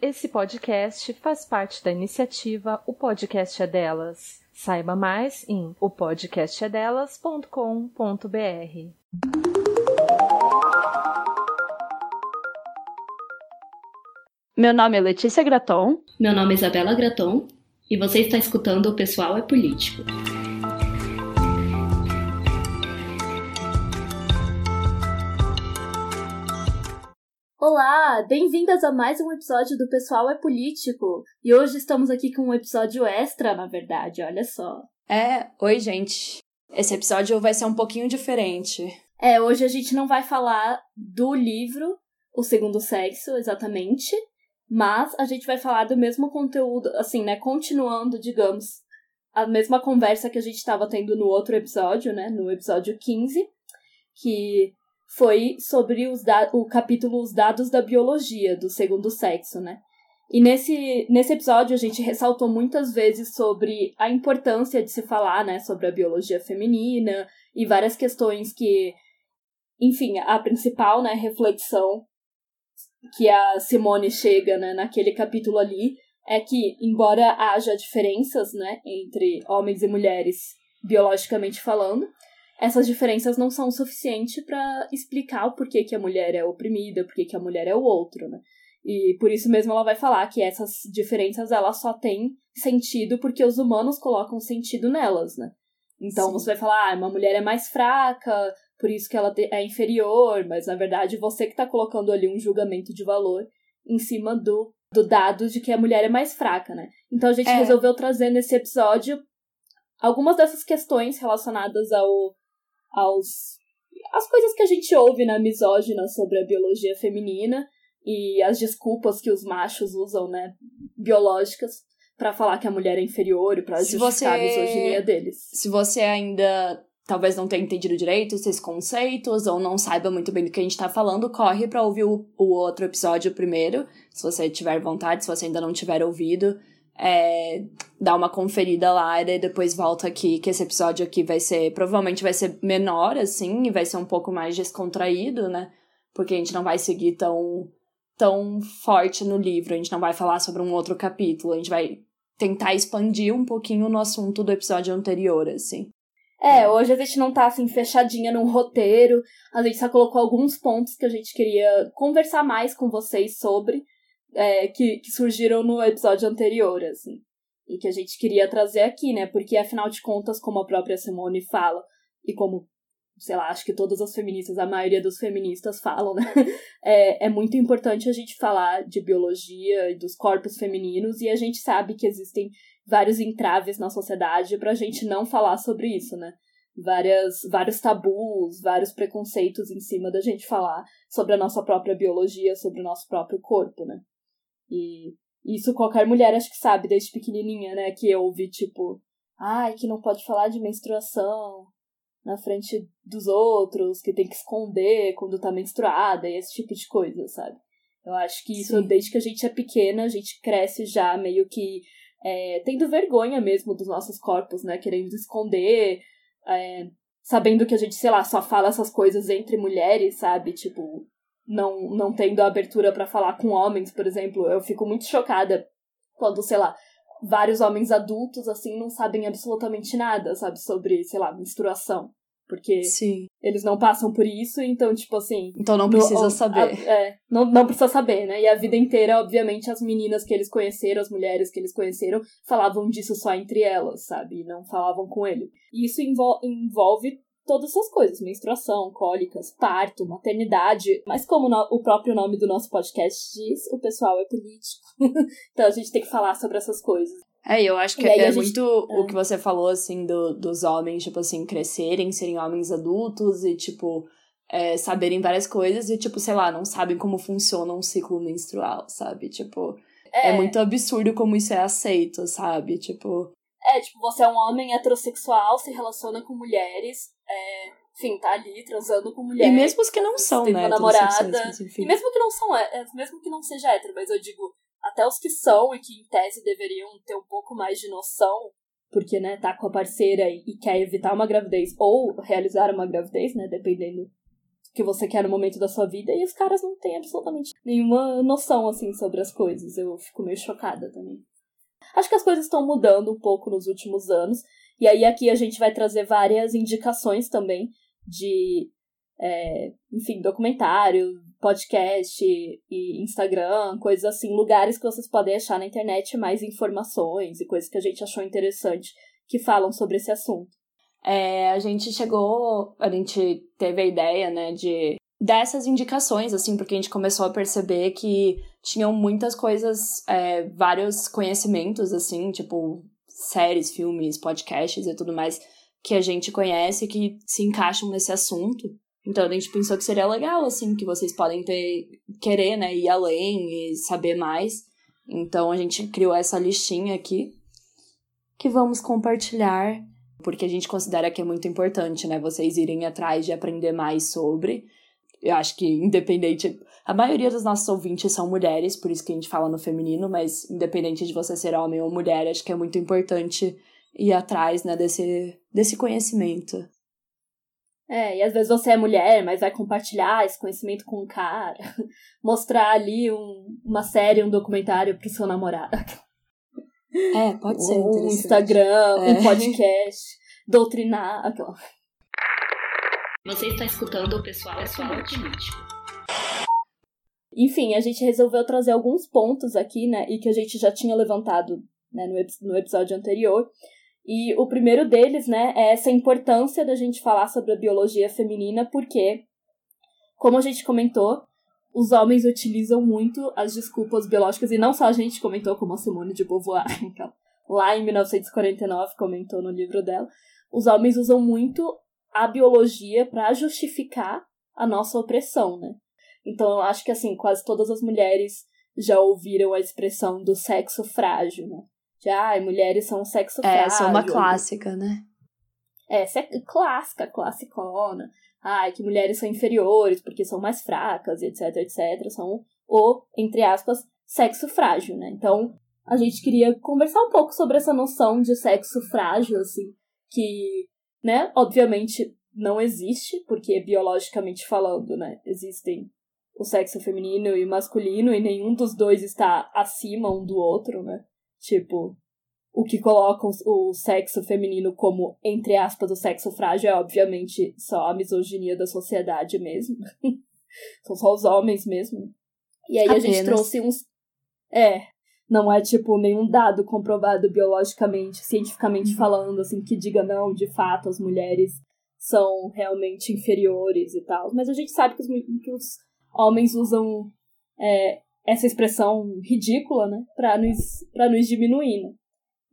Esse podcast faz parte da iniciativa O Podcast é Delas. Saiba mais em opodcastedelas.com.br. Meu nome é Letícia Graton. Meu nome é Isabela Graton. E você está escutando O Pessoal é Político. Olá, bem-vindas a mais um episódio do Pessoal é Político. E hoje estamos aqui com um episódio extra, na verdade, olha só. É, oi, gente. Esse episódio vai ser um pouquinho diferente. É, hoje a gente não vai falar do livro O Segundo Sexo, exatamente, mas a gente vai falar do mesmo conteúdo, assim, né, continuando, digamos, a mesma conversa que a gente estava tendo no outro episódio, né, no episódio 15, que foi sobre os o capítulo Os Dados da Biologia, do segundo sexo, né? E nesse, nesse episódio a gente ressaltou muitas vezes sobre a importância de se falar, né, sobre a biologia feminina e várias questões que, enfim, a principal, né, reflexão que a Simone chega, né, naquele capítulo ali é que, embora haja diferenças, né, entre homens e mulheres biologicamente falando, essas diferenças não são o suficiente para explicar o porquê que a mulher é oprimida, porquê que a mulher é o outro, né? E por isso mesmo ela vai falar que essas diferenças elas só têm sentido porque os humanos colocam sentido nelas, né? Então Sim. você vai falar, ah, uma mulher é mais fraca, por isso que ela é inferior, mas na verdade você que está colocando ali um julgamento de valor em cima do, do dado de que a mulher é mais fraca, né? Então a gente é. resolveu trazer nesse episódio algumas dessas questões relacionadas ao aos as coisas que a gente ouve na misógina sobre a biologia feminina e as desculpas que os machos usam, né, biológicas para falar que a mulher é inferior e para justificar você, a misoginia deles. Se você ainda talvez não tenha entendido direito esses conceitos ou não saiba muito bem do que a gente está falando, corre para ouvir o, o outro episódio primeiro, se você tiver vontade, se você ainda não tiver ouvido é, dá uma conferida lá e depois volta aqui, que esse episódio aqui vai ser, provavelmente vai ser menor, assim, e vai ser um pouco mais descontraído, né? Porque a gente não vai seguir tão, tão forte no livro, a gente não vai falar sobre um outro capítulo, a gente vai tentar expandir um pouquinho no assunto do episódio anterior, assim. É, hoje a gente não tá assim fechadinha num roteiro, a gente só colocou alguns pontos que a gente queria conversar mais com vocês sobre, é, que, que surgiram no episódio anterior, assim. E que a gente queria trazer aqui, né? Porque, afinal de contas, como a própria Simone fala, e como, sei lá, acho que todas as feministas, a maioria dos feministas falam, né? É, é muito importante a gente falar de biologia e dos corpos femininos, e a gente sabe que existem vários entraves na sociedade pra gente não falar sobre isso, né? Várias, vários tabus, vários preconceitos em cima da gente falar sobre a nossa própria biologia, sobre o nosso próprio corpo, né? E isso qualquer mulher acho que sabe desde pequenininha, né? Que ouve, tipo, ai, que não pode falar de menstruação na frente dos outros, que tem que esconder quando tá menstruada e esse tipo de coisa, sabe? Eu acho que isso, Sim. desde que a gente é pequena, a gente cresce já meio que é, tendo vergonha mesmo dos nossos corpos, né? Querendo esconder, é, sabendo que a gente, sei lá, só fala essas coisas entre mulheres, sabe? Tipo, não, não tendo abertura para falar com homens, por exemplo. Eu fico muito chocada quando, sei lá, vários homens adultos, assim, não sabem absolutamente nada, sabe, sobre, sei lá, menstruação. Porque Sim. eles não passam por isso, então, tipo assim. Então não precisa no, saber. A, é, não, não precisa saber, né? E a vida inteira, obviamente, as meninas que eles conheceram, as mulheres que eles conheceram, falavam disso só entre elas, sabe? E não falavam com ele. E isso envol envolve todas essas coisas, menstruação, cólicas, parto, maternidade. Mas como no, o próprio nome do nosso podcast diz, o pessoal é político. então a gente tem que falar sobre essas coisas. É, eu acho que é, gente... muito é. o que você falou, assim, do, dos homens, tipo assim, crescerem, serem homens adultos e, tipo, é, saberem várias coisas e, tipo, sei lá, não sabem como funciona um ciclo menstrual, sabe? Tipo, é, é muito absurdo como isso é aceito, sabe? Tipo. É, tipo, você é um homem heterossexual, se relaciona com mulheres, é, enfim, tá ali transando com mulheres. E mesmo os que não são, né? Uma namorada. E mesmo que não são, é, é, mesmo que não seja hétero, mas eu digo, até os que são e que em tese deveriam ter um pouco mais de noção, porque, né, tá com a parceira e, e quer evitar uma gravidez ou realizar uma gravidez, né, dependendo que você quer no momento da sua vida e os caras não têm absolutamente nenhuma noção assim sobre as coisas. Eu fico meio chocada também. Acho que as coisas estão mudando um pouco nos últimos anos. E aí aqui a gente vai trazer várias indicações também de, é, enfim, documentário, podcast e Instagram, coisas assim, lugares que vocês podem achar na internet mais informações e coisas que a gente achou interessante que falam sobre esse assunto. É, a gente chegou, a gente teve a ideia, né, de dessas indicações, assim, porque a gente começou a perceber que tinham muitas coisas, é, vários conhecimentos, assim, tipo séries, filmes, podcasts e tudo mais que a gente conhece que se encaixam nesse assunto. Então a gente pensou que seria legal, assim, que vocês podem ter, querer, né, ir além e saber mais. Então a gente criou essa listinha aqui que vamos compartilhar porque a gente considera que é muito importante, né, vocês irem atrás de aprender mais sobre. Eu acho que independente, a maioria dos nossos ouvintes são mulheres, por isso que a gente fala no feminino, mas independente de você ser homem ou mulher, acho que é muito importante ir atrás, né, desse, desse conhecimento. É, e às vezes você é mulher, mas vai compartilhar esse conhecimento com um cara, mostrar ali um, uma série, um documentário pro seu namorado. É, pode ser. Um Instagram, é. um podcast, doutrinar. Aquela. Você está escutando o pessoal, pessoal político. Enfim, a gente resolveu trazer alguns pontos aqui, né? E que a gente já tinha levantado né, no, no episódio anterior. E o primeiro deles, né, é essa importância da gente falar sobre a biologia feminina, porque, como a gente comentou, os homens utilizam muito as desculpas biológicas, e não só a gente comentou, como a Simone de Beauvoir, então, lá em 1949 comentou no livro dela, os homens usam muito a biologia para justificar a nossa opressão, né? Então eu acho que assim, quase todas as mulheres já ouviram a expressão do sexo frágil, né? De, ah, mulheres são sexo frágil. É, essa é uma clássica, né? É, essa é clássica, classicona ai, que mulheres são inferiores porque são mais fracas, etc, etc, são o, entre aspas, sexo frágil, né? Então, a gente queria conversar um pouco sobre essa noção de sexo frágil, assim, que, né, obviamente não existe, porque biologicamente falando, né, existem o sexo feminino e masculino e nenhum dos dois está acima um do outro, né? Tipo, o que coloca o sexo feminino como, entre aspas, o sexo frágil é obviamente só a misoginia da sociedade mesmo. São só os homens mesmo. E aí Apenas. a gente trouxe uns. É. Não é, tipo, nenhum dado comprovado biologicamente, cientificamente uhum. falando, assim, que diga não, de fato, as mulheres são realmente inferiores e tal. Mas a gente sabe que os, que os homens usam é, essa expressão ridícula, né, pra nos, pra nos diminuir, né?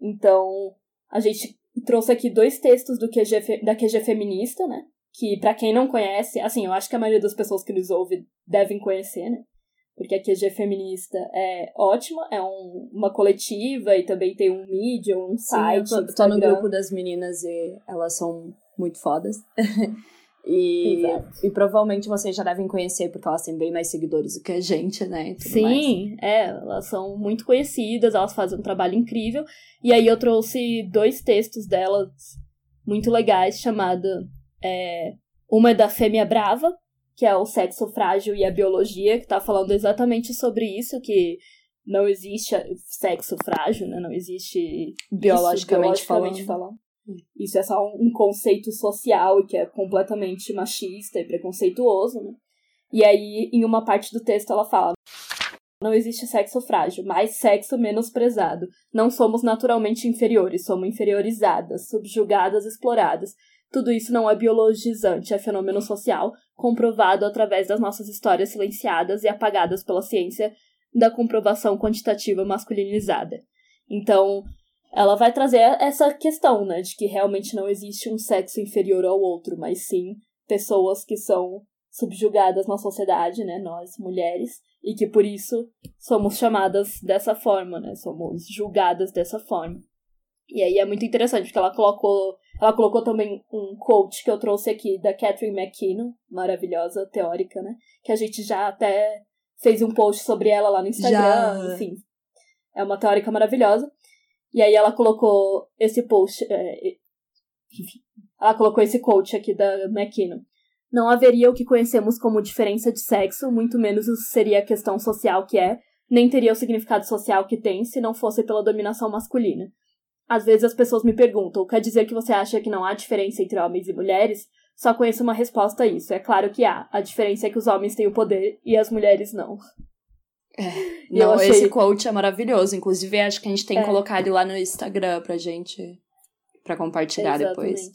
Então, a gente trouxe aqui dois textos do QG, da QG Feminista, né? Que, para quem não conhece, assim, eu acho que a maioria das pessoas que nos ouve devem conhecer, né? Porque a QG Feminista é ótima, é um, uma coletiva e também tem um mídia, um site. Sim, eu tô, tô no grupo das meninas e elas são muito fodas. E, e provavelmente vocês já devem conhecer, porque elas têm bem mais seguidores do que a gente, né? Sim, mais. é, elas são muito conhecidas, elas fazem um trabalho incrível. E aí eu trouxe dois textos delas muito legais, chamada. É, uma é da Fêmea Brava, que é o sexo frágil e a biologia, que tá falando exatamente sobre isso, que não existe sexo frágil, né? Não existe biologicamente, biologicamente falando. falando. Isso é só um conceito social e que é completamente machista e preconceituoso, né? E aí, em uma parte do texto, ela fala: Não existe sexo frágil, mas sexo menosprezado. Não somos naturalmente inferiores, somos inferiorizadas, subjugadas, exploradas. Tudo isso não é biologizante, é fenômeno social, comprovado através das nossas histórias silenciadas e apagadas pela ciência da comprovação quantitativa masculinizada. Então, ela vai trazer essa questão, né, de que realmente não existe um sexo inferior ao outro, mas sim pessoas que são subjugadas na sociedade, né, nós mulheres, e que por isso somos chamadas dessa forma, né, somos julgadas dessa forma. E aí é muito interessante porque ela colocou, ela colocou também um quote que eu trouxe aqui da Catherine McKinnon, maravilhosa teórica, né, que a gente já até fez um post sobre ela lá no Instagram, já. enfim. É uma teórica maravilhosa. E aí ela colocou esse post. É, enfim, ela colocou esse coach aqui da McKinnon. não haveria o que conhecemos como diferença de sexo, muito menos seria a questão social que é, nem teria o significado social que tem se não fosse pela dominação masculina. Às vezes as pessoas me perguntam, quer dizer que você acha que não há diferença entre homens e mulheres? Só conheço uma resposta a isso. É claro que há. A diferença é que os homens têm o poder e as mulheres não. É. Não, achei... esse quote é maravilhoso. Inclusive, acho que a gente tem que é. colocar ele lá no Instagram pra gente. pra compartilhar Exatamente. depois.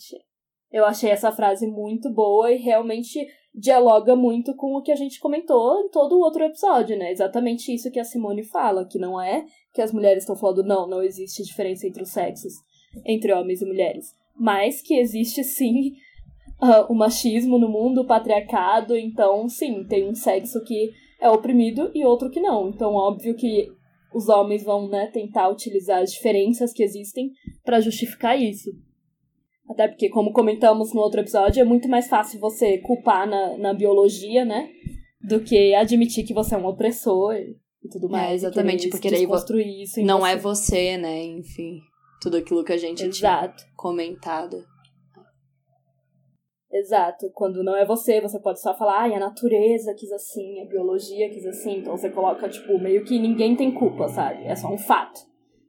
Eu achei essa frase muito boa e realmente dialoga muito com o que a gente comentou em todo o outro episódio, né? Exatamente isso que a Simone fala, que não é que as mulheres estão falando, não, não existe diferença entre os sexos, entre homens e mulheres, mas que existe sim uh, o machismo no mundo, o patriarcado, então sim, tem um sexo que é oprimido e outro que não. Então, óbvio que os homens vão né, tentar utilizar as diferenças que existem para justificar isso. Até porque, como comentamos no outro episódio, é muito mais fácil você culpar na, na biologia, né? Do que admitir que você é um opressor e tudo é, mais. É, exatamente, porque daí construir isso não você. é você, né? Enfim, tudo aquilo que a gente Exato. tinha comentado. Exato. Quando não é você, você pode só falar, ai, a natureza quis assim, a biologia quis assim. Então você coloca, tipo, meio que ninguém tem culpa, sabe? É só um fato.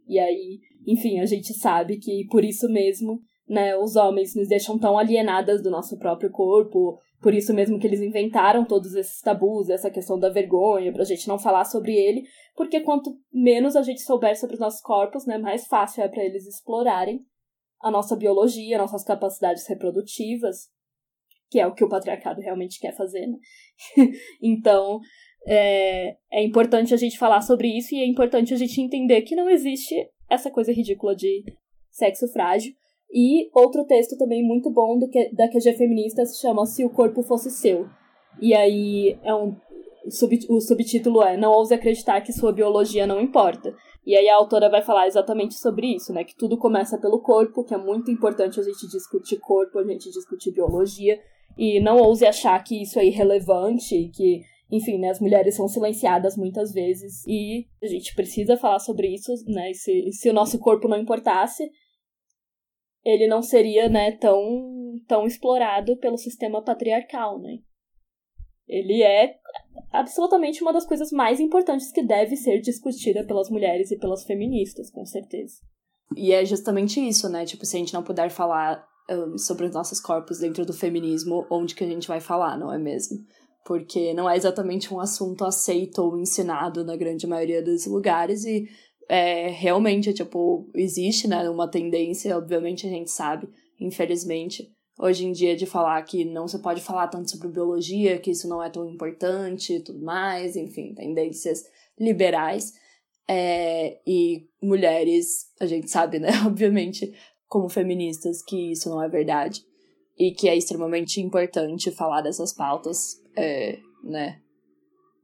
E aí, enfim, a gente sabe que por isso mesmo né, os homens nos deixam tão alienadas do nosso próprio corpo, por isso mesmo que eles inventaram todos esses tabus, essa questão da vergonha, pra gente não falar sobre ele, porque quanto menos a gente souber sobre os nossos corpos, né, mais fácil é para eles explorarem a nossa biologia, nossas capacidades reprodutivas, que é o que o patriarcado realmente quer fazer, né? então, é, é importante a gente falar sobre isso e é importante a gente entender que não existe essa coisa ridícula de sexo frágil, e outro texto também muito bom do que, da QG Feminista se chama Se o Corpo Fosse Seu. E aí é um, sub, o subtítulo é Não ouse acreditar que sua biologia não importa. E aí a autora vai falar exatamente sobre isso, né? Que tudo começa pelo corpo, que é muito importante a gente discutir corpo, a gente discutir biologia. E não ouse achar que isso é irrelevante, que, enfim, né, as mulheres são silenciadas muitas vezes. E a gente precisa falar sobre isso, né? E se, se o nosso corpo não importasse, ele não seria, né, tão, tão explorado pelo sistema patriarcal, né? Ele é absolutamente uma das coisas mais importantes que deve ser discutida pelas mulheres e pelas feministas, com certeza. E é justamente isso, né? Tipo, se a gente não puder falar um, sobre os nossos corpos dentro do feminismo, onde que a gente vai falar, não é mesmo? Porque não é exatamente um assunto aceito ou ensinado na grande maioria dos lugares e é, realmente, tipo, existe, né, uma tendência, obviamente a gente sabe, infelizmente, hoje em dia de falar que não se pode falar tanto sobre biologia, que isso não é tão importante e tudo mais, enfim, tendências liberais. É, e mulheres, a gente sabe, né, obviamente, como feministas, que isso não é verdade. E que é extremamente importante falar dessas pautas, é, né,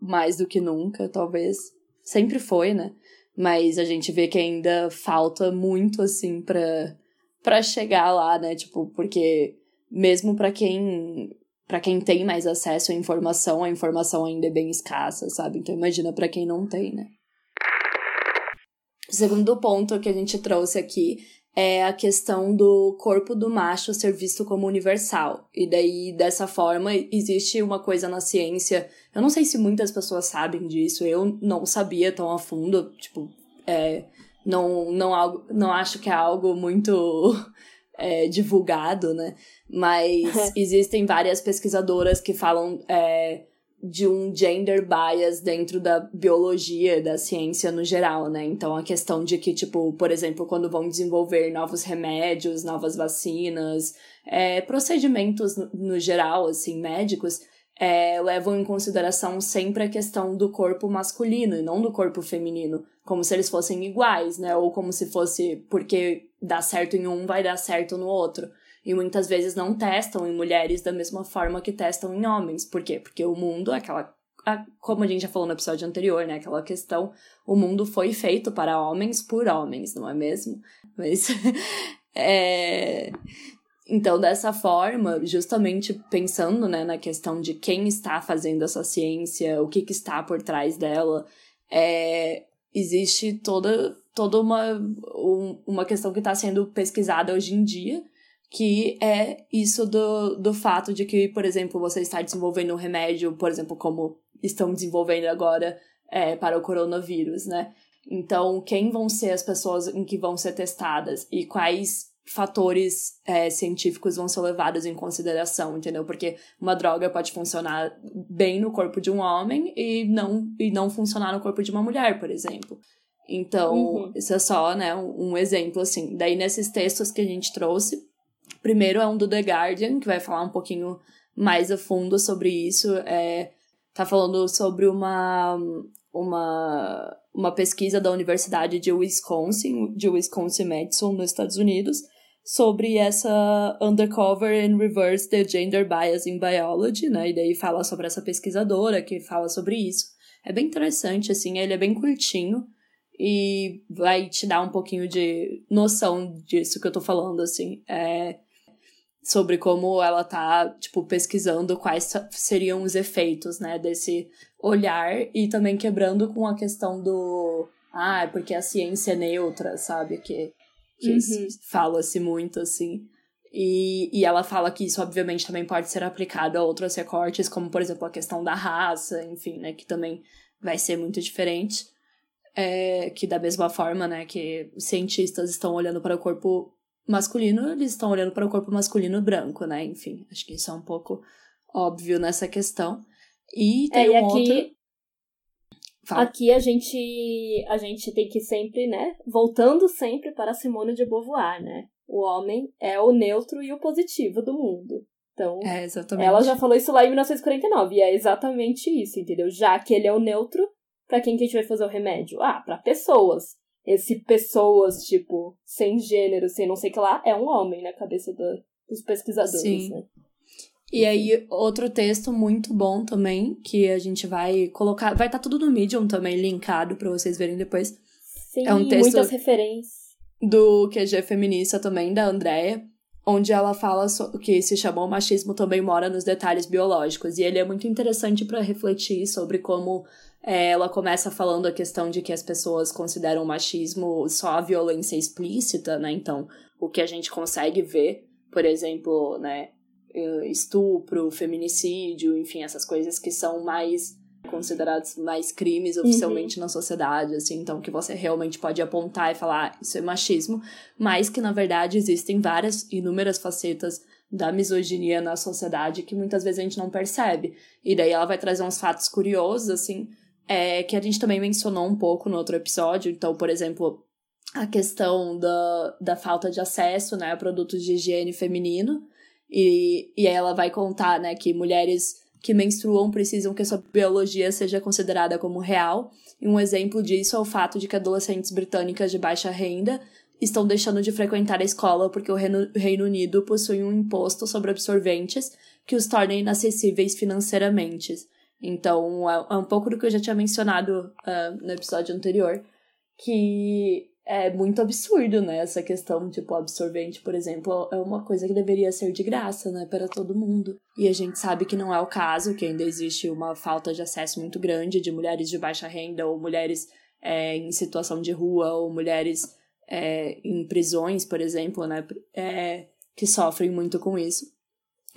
mais do que nunca, talvez. Sempre foi, né? Mas a gente vê que ainda falta muito, assim, pra, pra chegar lá, né? Tipo, porque mesmo para quem para quem tem mais acesso à informação, a informação ainda é bem escassa, sabe? Então imagina para quem não tem, né? O segundo ponto que a gente trouxe aqui é a questão do corpo do macho ser visto como universal. E daí, dessa forma, existe uma coisa na ciência. Eu não sei se muitas pessoas sabem disso, eu não sabia tão a fundo, tipo, é, não, não, não acho que é algo muito é, divulgado, né? Mas existem várias pesquisadoras que falam é, de um gender bias dentro da biologia, da ciência no geral, né? Então a questão de que, tipo, por exemplo, quando vão desenvolver novos remédios, novas vacinas, é, procedimentos no, no geral, assim, médicos, é, levam em consideração sempre a questão do corpo masculino e não do corpo feminino, como se eles fossem iguais, né? Ou como se fosse porque dá certo em um, vai dar certo no outro. E muitas vezes não testam em mulheres da mesma forma que testam em homens. Por quê? Porque o mundo, aquela. Como a gente já falou no episódio anterior, né? Aquela questão, o mundo foi feito para homens por homens, não é mesmo? Mas. é, então, dessa forma, justamente pensando né, na questão de quem está fazendo essa ciência, o que, que está por trás dela, é, existe toda, toda uma, um, uma questão que está sendo pesquisada hoje em dia, que é isso do, do fato de que, por exemplo, você está desenvolvendo um remédio, por exemplo, como estão desenvolvendo agora é, para o coronavírus, né? Então, quem vão ser as pessoas em que vão ser testadas e quais fatores é, científicos vão ser levados em consideração, entendeu? Porque uma droga pode funcionar bem no corpo de um homem e não, e não funcionar no corpo de uma mulher, por exemplo. Então, uhum. isso é só, né, um, um exemplo, assim. Daí, nesses textos que a gente trouxe, primeiro é um do The Guardian, que vai falar um pouquinho mais a fundo sobre isso. É, tá falando sobre uma, uma, uma pesquisa da Universidade de Wisconsin, de Wisconsin Madison, nos Estados Unidos, sobre essa Undercover and Reverse the Gender Bias in Biology, né? E daí fala sobre essa pesquisadora que fala sobre isso. É bem interessante, assim, ele é bem curtinho e vai te dar um pouquinho de noção disso que eu tô falando, assim. É, sobre como ela tá, tipo, pesquisando quais seriam os efeitos, né, desse olhar e também quebrando com a questão do ah, é porque a ciência é neutra, sabe, que, que uhum. fala-se muito, assim. E, e ela fala que isso, obviamente, também pode ser aplicado a outros recortes, como, por exemplo, a questão da raça, enfim, né, que também vai ser muito diferente. É, que da mesma forma, né, que os cientistas estão olhando para o corpo masculino, eles estão olhando para o corpo masculino branco, né? Enfim, acho que isso é um pouco óbvio nessa questão. E tem é, um e aqui, outro... Fala. Aqui a gente, a gente tem que sempre, né? Voltando sempre para Simone de Beauvoir, né? O homem é o neutro e o positivo do mundo. Então, é, ela já falou isso lá em 1949, e é exatamente isso, entendeu? Já que ele é o neutro, para quem que a gente vai fazer o remédio? Ah, para pessoas esse pessoas, tipo, sem gênero, sem não sei o que lá, é um homem na cabeça do, dos pesquisadores, Sim. né? E aí, outro texto muito bom também, que a gente vai colocar. Vai estar tá tudo no Medium também, linkado para vocês verem depois. Sim, é um texto muitas referências. Do QG Feminista também, da Andrea, onde ela fala que se chamou o machismo também mora nos detalhes biológicos. E ele é muito interessante para refletir sobre como ela começa falando a questão de que as pessoas consideram o machismo só a violência explícita, né? Então, o que a gente consegue ver, por exemplo, né, estupro, feminicídio, enfim, essas coisas que são mais considerados mais crimes oficialmente uhum. na sociedade, assim, então que você realmente pode apontar e falar ah, isso é machismo, mas que na verdade existem várias inúmeras facetas da misoginia na sociedade que muitas vezes a gente não percebe. E daí ela vai trazer uns fatos curiosos, assim, é, que a gente também mencionou um pouco no outro episódio. Então, por exemplo, a questão da, da falta de acesso né, a produtos de higiene feminino. E, e ela vai contar né, que mulheres que menstruam precisam que a sua biologia seja considerada como real. E um exemplo disso é o fato de que adolescentes britânicas de baixa renda estão deixando de frequentar a escola porque o Reino, Reino Unido possui um imposto sobre absorventes que os torna inacessíveis financeiramente. Então, é, é um pouco do que eu já tinha mencionado uh, no episódio anterior, que é muito absurdo, né? Essa questão, tipo, absorvente, por exemplo, é uma coisa que deveria ser de graça, né? Para todo mundo. E a gente sabe que não é o caso, que ainda existe uma falta de acesso muito grande de mulheres de baixa renda, ou mulheres é, em situação de rua, ou mulheres é, em prisões, por exemplo, né? É, que sofrem muito com isso.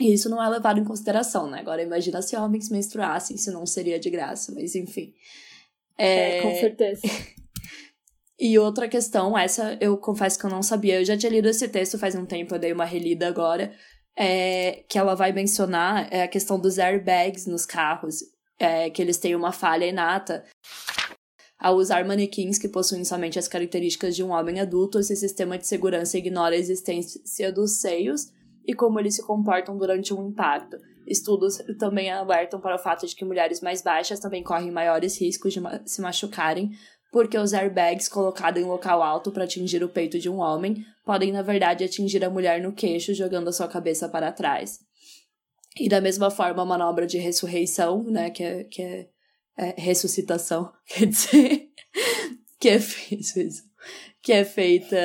E isso não é levado em consideração, né? Agora, imagina se homens menstruassem, isso não seria de graça, mas enfim. É, é com certeza. e outra questão, essa eu confesso que eu não sabia, eu já tinha lido esse texto faz um tempo, eu dei uma relida agora, é, que ela vai mencionar é a questão dos airbags nos carros, é, que eles têm uma falha inata. Ao usar manequins que possuem somente as características de um homem adulto, esse sistema de segurança ignora a existência dos seios e como eles se comportam durante um impacto. Estudos também alertam para o fato de que mulheres mais baixas também correm maiores riscos de se machucarem, porque os airbags colocados em local alto para atingir o peito de um homem podem, na verdade, atingir a mulher no queixo, jogando a sua cabeça para trás. E da mesma forma, a manobra de ressurreição, né, que é, que é, é ressuscitação, quer dizer, que é, isso, que é feita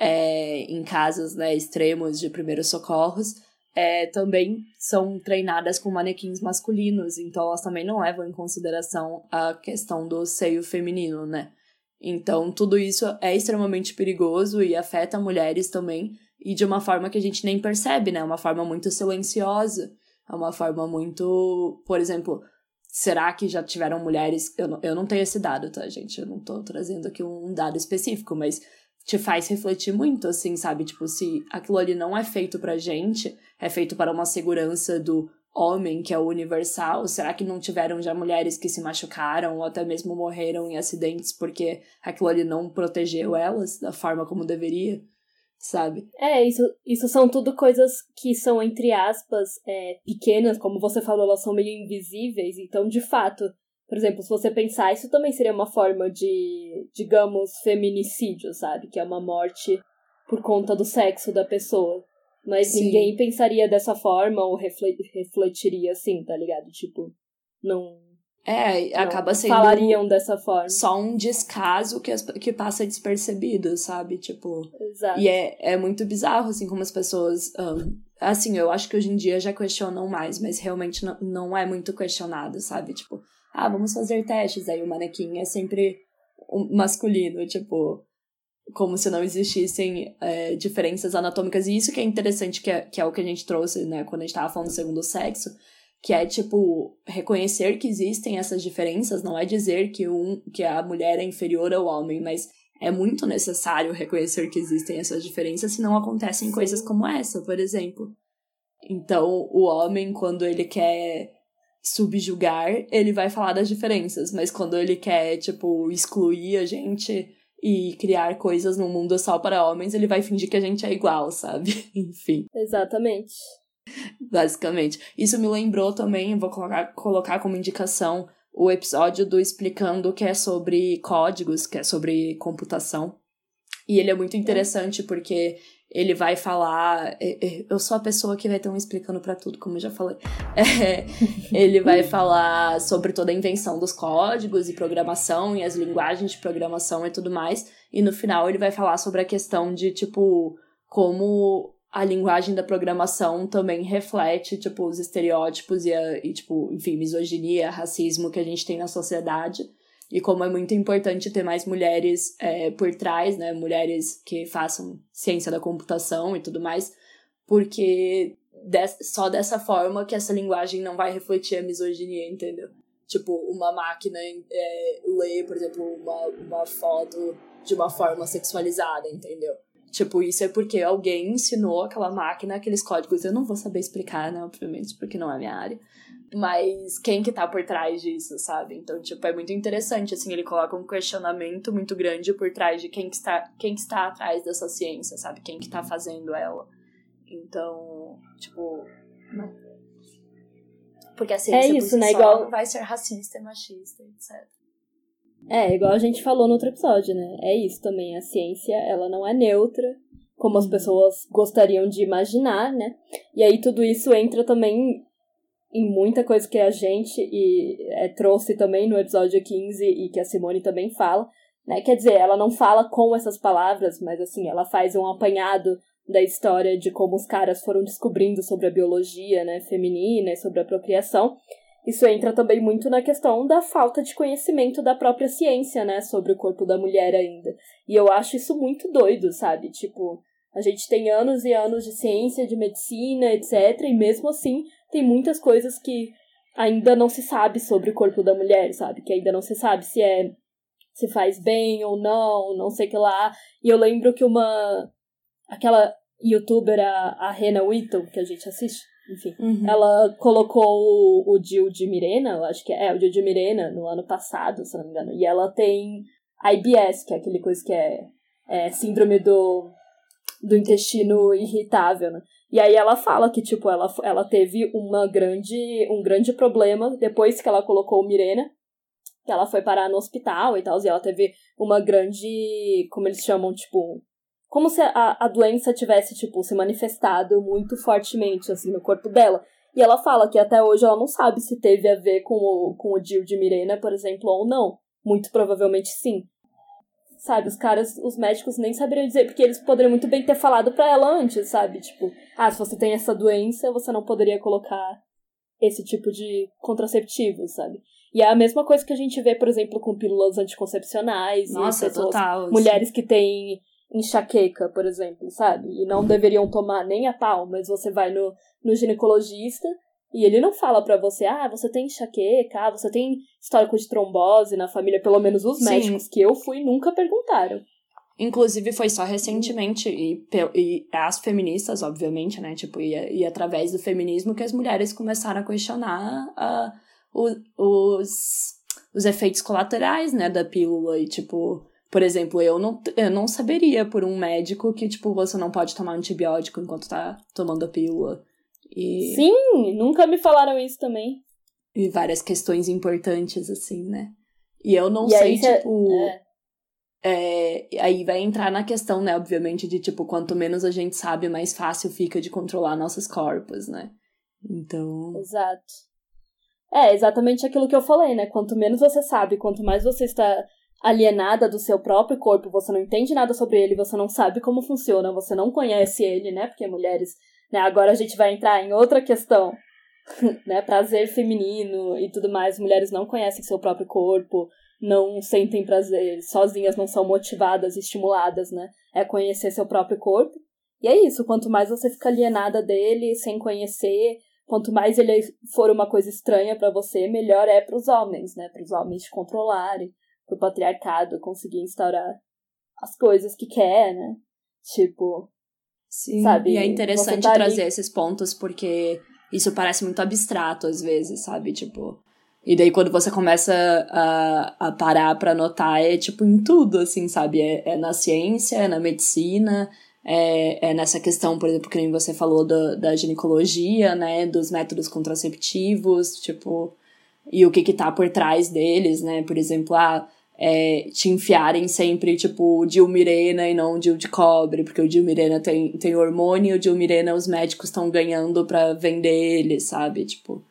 é, em casos né, extremos de primeiros socorros, é, também são treinadas com manequins masculinos, então elas também não levam em consideração a questão do seio feminino, né? Então, tudo isso é extremamente perigoso e afeta mulheres também. e de uma forma que a gente nem percebe, né? Uma forma muito silenciosa, é uma forma muito, por exemplo, será que já tiveram mulheres? Eu não, eu não tenho esse dado, tá, gente? Eu não tô trazendo aqui um dado específico, mas te faz refletir muito, assim, sabe? Tipo, se aquilo ali não é feito pra gente, é feito para uma segurança do homem, que é o universal, será que não tiveram já mulheres que se machucaram ou até mesmo morreram em acidentes porque aquilo ali não protegeu elas da forma como deveria? Sabe? É, isso, isso são tudo coisas que são, entre aspas, é, pequenas, como você falou, elas são meio invisíveis, então, de fato, por exemplo, se você pensar, isso também seria uma forma de, digamos, feminicídio, sabe? Que é uma morte por conta do sexo da pessoa. Mas Sim. ninguém pensaria dessa forma ou refletiria assim, tá ligado? Tipo, não. É, não acaba sendo. Falariam dessa forma. Só um descaso que, as, que passa despercebido, sabe? Tipo. Exato. E é, é muito bizarro, assim, como as pessoas. Um, assim, eu acho que hoje em dia já questionam mais, mas realmente não, não é muito questionado, sabe? Tipo, ah, vamos fazer testes. Aí o manequim é sempre masculino, tipo como se não existissem é, diferenças anatômicas. E isso que é interessante, que é, que é o que a gente trouxe, né, quando a gente tava falando do segundo sexo, que é, tipo, reconhecer que existem essas diferenças, não é dizer que, um, que a mulher é inferior ao homem, mas é muito necessário reconhecer que existem essas diferenças, senão acontecem coisas como essa, por exemplo. Então, o homem, quando ele quer subjugar, ele vai falar das diferenças, mas quando ele quer, tipo, excluir a gente e criar coisas no mundo só para homens, ele vai fingir que a gente é igual, sabe? Enfim. Exatamente. Basicamente. Isso me lembrou também, vou colocar, colocar como indicação o episódio do Explicando, que é sobre códigos, que é sobre computação. E ele é muito interessante porque ele vai falar. Eu sou a pessoa que vai ter um explicando para tudo, como eu já falei. É, ele vai falar sobre toda a invenção dos códigos e programação e as linguagens de programação e tudo mais. E no final ele vai falar sobre a questão de, tipo, como a linguagem da programação também reflete, tipo, os estereótipos e, a, e tipo, enfim, misoginia, racismo que a gente tem na sociedade e como é muito importante ter mais mulheres é, por trás, né? Mulheres que façam ciência da computação e tudo mais, porque só dessa forma que essa linguagem não vai refletir a misoginia, entendeu? Tipo, uma máquina é, lê, por exemplo, uma, uma foto de uma forma sexualizada, entendeu? Tipo, isso é porque alguém ensinou aquela máquina aqueles códigos. Eu não vou saber explicar, né? Obviamente, porque não é minha área. Mas quem que tá por trás disso, sabe? Então, tipo, é muito interessante, assim, ele coloca um questionamento muito grande por trás de quem que está, quem que está atrás dessa ciência, sabe? Quem que tá fazendo ela. Então, tipo... Né? Porque a ciência é isso, né? Igual... não vai ser racista, machista, etc. É, igual a gente falou no outro episódio, né? É isso também, a ciência, ela não é neutra, como as uhum. pessoas gostariam de imaginar, né? E aí tudo isso entra também em muita coisa que a gente e, é, trouxe também no episódio 15 e que a Simone também fala, né? Quer dizer, ela não fala com essas palavras, mas assim, ela faz um apanhado da história de como os caras foram descobrindo sobre a biologia, né, feminina, sobre a procriação. Isso entra também muito na questão da falta de conhecimento da própria ciência, né, sobre o corpo da mulher ainda. E eu acho isso muito doido, sabe? Tipo, a gente tem anos e anos de ciência, de medicina, etc, e mesmo assim tem muitas coisas que ainda não se sabe sobre o corpo da mulher, sabe? Que ainda não se sabe se é se faz bem ou não, não sei o que lá. E eu lembro que uma aquela youtuber a, a Rena Whittle que a gente assiste, enfim, uhum. ela colocou o, o Jill de Mirena, eu acho que é, é, o Jill de Mirena no ano passado, se não me engano. E ela tem IBS, que é aquele coisa que é, é síndrome do do intestino irritável, né? E aí ela fala que, tipo, ela, ela teve uma grande, um grande problema depois que ela colocou o Mirena, que ela foi parar no hospital e tal, e ela teve uma grande, como eles chamam, tipo, como se a, a doença tivesse, tipo, se manifestado muito fortemente, assim, no corpo dela. E ela fala que até hoje ela não sabe se teve a ver com o, com o Jill de Mirena, por exemplo, ou não. Muito provavelmente sim sabe? Os caras, os médicos nem saberiam dizer, porque eles poderiam muito bem ter falado para ela antes, sabe? Tipo, ah, se você tem essa doença, você não poderia colocar esse tipo de contraceptivo, sabe? E é a mesma coisa que a gente vê, por exemplo, com pílulas anticoncepcionais Nossa, pessoas, total. Mulheres que têm enxaqueca, por exemplo, sabe? E não deveriam tomar nem a pau, mas você vai no, no ginecologista e ele não fala para você, ah, você tem enxaqueca, ah, você tem histórico de trombose na família, pelo menos os Sim. médicos que eu fui nunca perguntaram. Inclusive, foi só recentemente, e, e as feministas, obviamente, né? Tipo, e, e através do feminismo que as mulheres começaram a questionar uh, o, os, os efeitos colaterais, né, da pílula. E, tipo, por exemplo, eu não, eu não saberia por um médico que, tipo, você não pode tomar antibiótico enquanto tá tomando a pílula. E... Sim, nunca me falaram isso também. E várias questões importantes, assim, né? E eu não e sei, tipo. É é, aí vai entrar na questão, né, obviamente, de tipo, quanto menos a gente sabe, mais fácil fica de controlar nossos corpos, né? Então. Exato. É, exatamente aquilo que eu falei, né? Quanto menos você sabe, quanto mais você está alienada do seu próprio corpo, você não entende nada sobre ele, você não sabe como funciona, você não conhece ele, né? Porque mulheres, né? Agora a gente vai entrar em outra questão, né? Prazer feminino e tudo mais. Mulheres não conhecem seu próprio corpo, não sentem prazer, sozinhas não são motivadas estimuladas, né? É conhecer seu próprio corpo. E é isso, quanto mais você fica alienada dele, sem conhecer, quanto mais ele for uma coisa estranha para você, melhor é para os homens, né? Para os homens te controlarem, para o patriarcado conseguir instaurar as coisas que quer, né? Tipo, Sim, sabe? E é interessante tá trazer ali... esses pontos porque isso parece muito abstrato às vezes, sabe? Tipo, e daí quando você começa a, a parar para notar, é tipo em tudo, assim, sabe? É, é na ciência, é na medicina, é, é nessa questão, por exemplo, que nem você falou do, da ginecologia, né? Dos métodos contraceptivos, tipo, e o que que tá por trás deles, né? Por exemplo, ah, é, te enfiarem sempre, tipo, Dilmirena e não Dil de cobre, porque o Dilmirena tem, tem hormônio e o Dilmirena os médicos estão ganhando para vender ele, sabe? Tipo,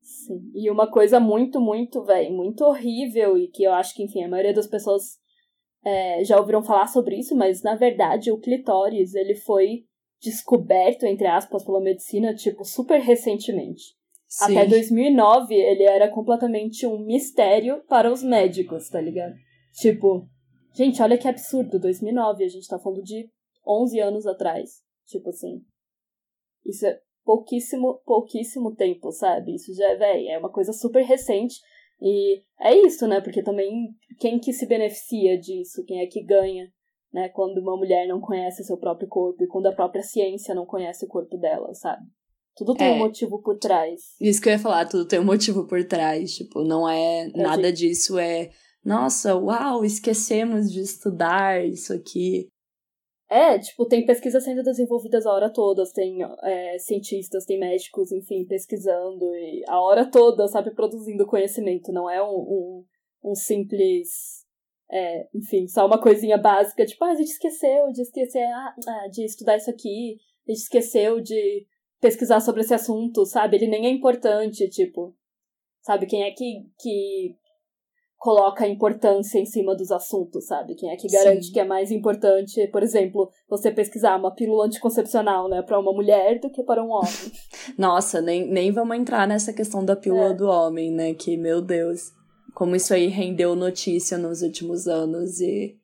Sim. E uma coisa muito, muito, velho, muito horrível e que eu acho que, enfim, a maioria das pessoas é, já ouviram falar sobre isso, mas na verdade o clitóris, ele foi descoberto, entre aspas, pela medicina, tipo, super recentemente. Sim. Até 2009, ele era completamente um mistério para os médicos, tá ligado? Tipo, gente, olha que absurdo, 2009, a gente tá falando de 11 anos atrás. Tipo assim. Isso é pouquíssimo, pouquíssimo tempo, sabe? Isso já, véi, é uma coisa super recente. E é isso, né? Porque também quem que se beneficia disso? Quem é que ganha, né? Quando uma mulher não conhece seu próprio corpo e quando a própria ciência não conhece o corpo dela, sabe? Tudo tem é, um motivo por trás. Isso que eu ia falar, tudo tem um motivo por trás. Tipo, não é. nada disso é. Nossa, uau, esquecemos de estudar isso aqui. É, tipo, tem pesquisas sendo desenvolvidas a hora toda, tem é, cientistas, tem médicos, enfim, pesquisando e a hora toda, sabe, produzindo conhecimento. Não é um, um, um simples, é, enfim, só uma coisinha básica, tipo, ah, a gente esqueceu de esquecer, ah, ah, de estudar isso aqui, a gente esqueceu de pesquisar sobre esse assunto, sabe? Ele nem é importante, tipo, sabe? Quem é que, que coloca a importância em cima dos assuntos, sabe? Quem é que garante Sim. que é mais importante, por exemplo, você pesquisar uma pílula anticoncepcional, né, para uma mulher do que para um homem? Nossa, nem, nem vamos entrar nessa questão da pílula é. do homem, né? Que, meu Deus, como isso aí rendeu notícia nos últimos anos e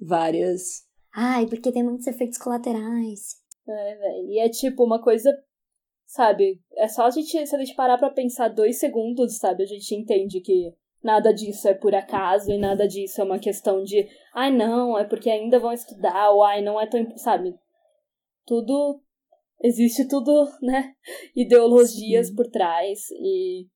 várias. Ai, porque tem muitos efeitos colaterais. É, velho. E é tipo uma coisa sabe? É só a gente, se a gente parar pra pensar dois segundos, sabe? A gente entende que nada disso é por acaso e nada disso é uma questão de, ai não, é porque ainda vão estudar, ou ai não é tão, sabe? Tudo existe tudo, né? Ideologias Sim. por trás e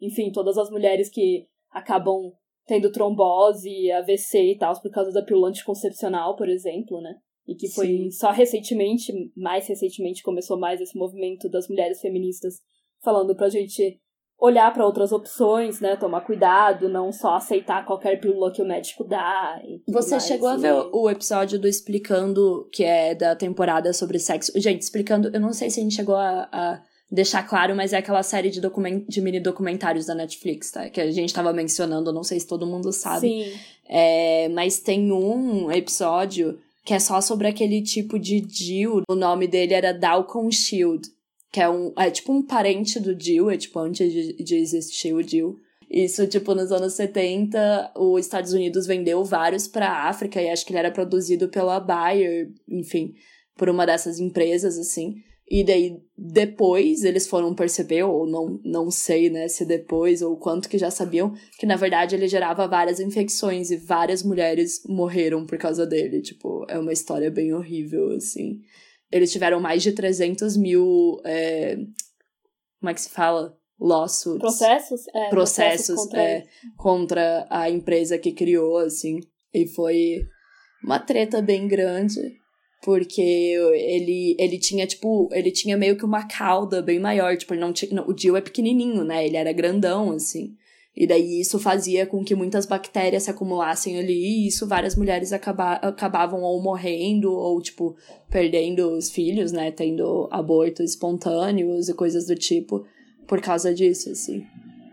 enfim, todas as mulheres que acabam tendo trombose, AVC e tal por causa da pílula anticoncepcional, por exemplo, né? E que foi Sim. só recentemente, mais recentemente começou mais esse movimento das mulheres feministas falando pra gente olhar para outras opções, né? Tomar cuidado, não só aceitar qualquer pílula que o médico dá. Você mais, chegou a ver o episódio do Explicando, que é da temporada sobre sexo? Gente, explicando, eu não sei se a gente chegou a, a deixar claro, mas é aquela série de, document, de mini documentários da Netflix, tá? Que a gente tava mencionando, não sei se todo mundo sabe. Sim. É, mas tem um episódio que é só sobre aquele tipo de Jill. O nome dele era Dalcon Shield que é um é tipo um parente do Jill, é tipo antes de, de existir o Jill. Isso, tipo, nos anos 70, os Estados Unidos vendeu vários pra África e acho que ele era produzido pela Bayer, enfim, por uma dessas empresas, assim. E daí, depois, eles foram perceber, ou não, não sei, né, se depois, ou quanto que já sabiam, que na verdade ele gerava várias infecções e várias mulheres morreram por causa dele. Tipo, é uma história bem horrível, assim. Eles tiveram mais de 300 mil. É... Como é que se fala? Lawsuits. Processos? É, processos, processos contra, é, contra a empresa que criou, assim. E foi uma treta bem grande porque ele, ele tinha, tipo, ele tinha meio que uma cauda bem maior, tipo, não tinha, o Jill é pequenininho, né, ele era grandão, assim, e daí isso fazia com que muitas bactérias se acumulassem ali, e isso várias mulheres acaba, acabavam ou morrendo, ou, tipo, perdendo os filhos, né, tendo abortos espontâneos e coisas do tipo, por causa disso, assim.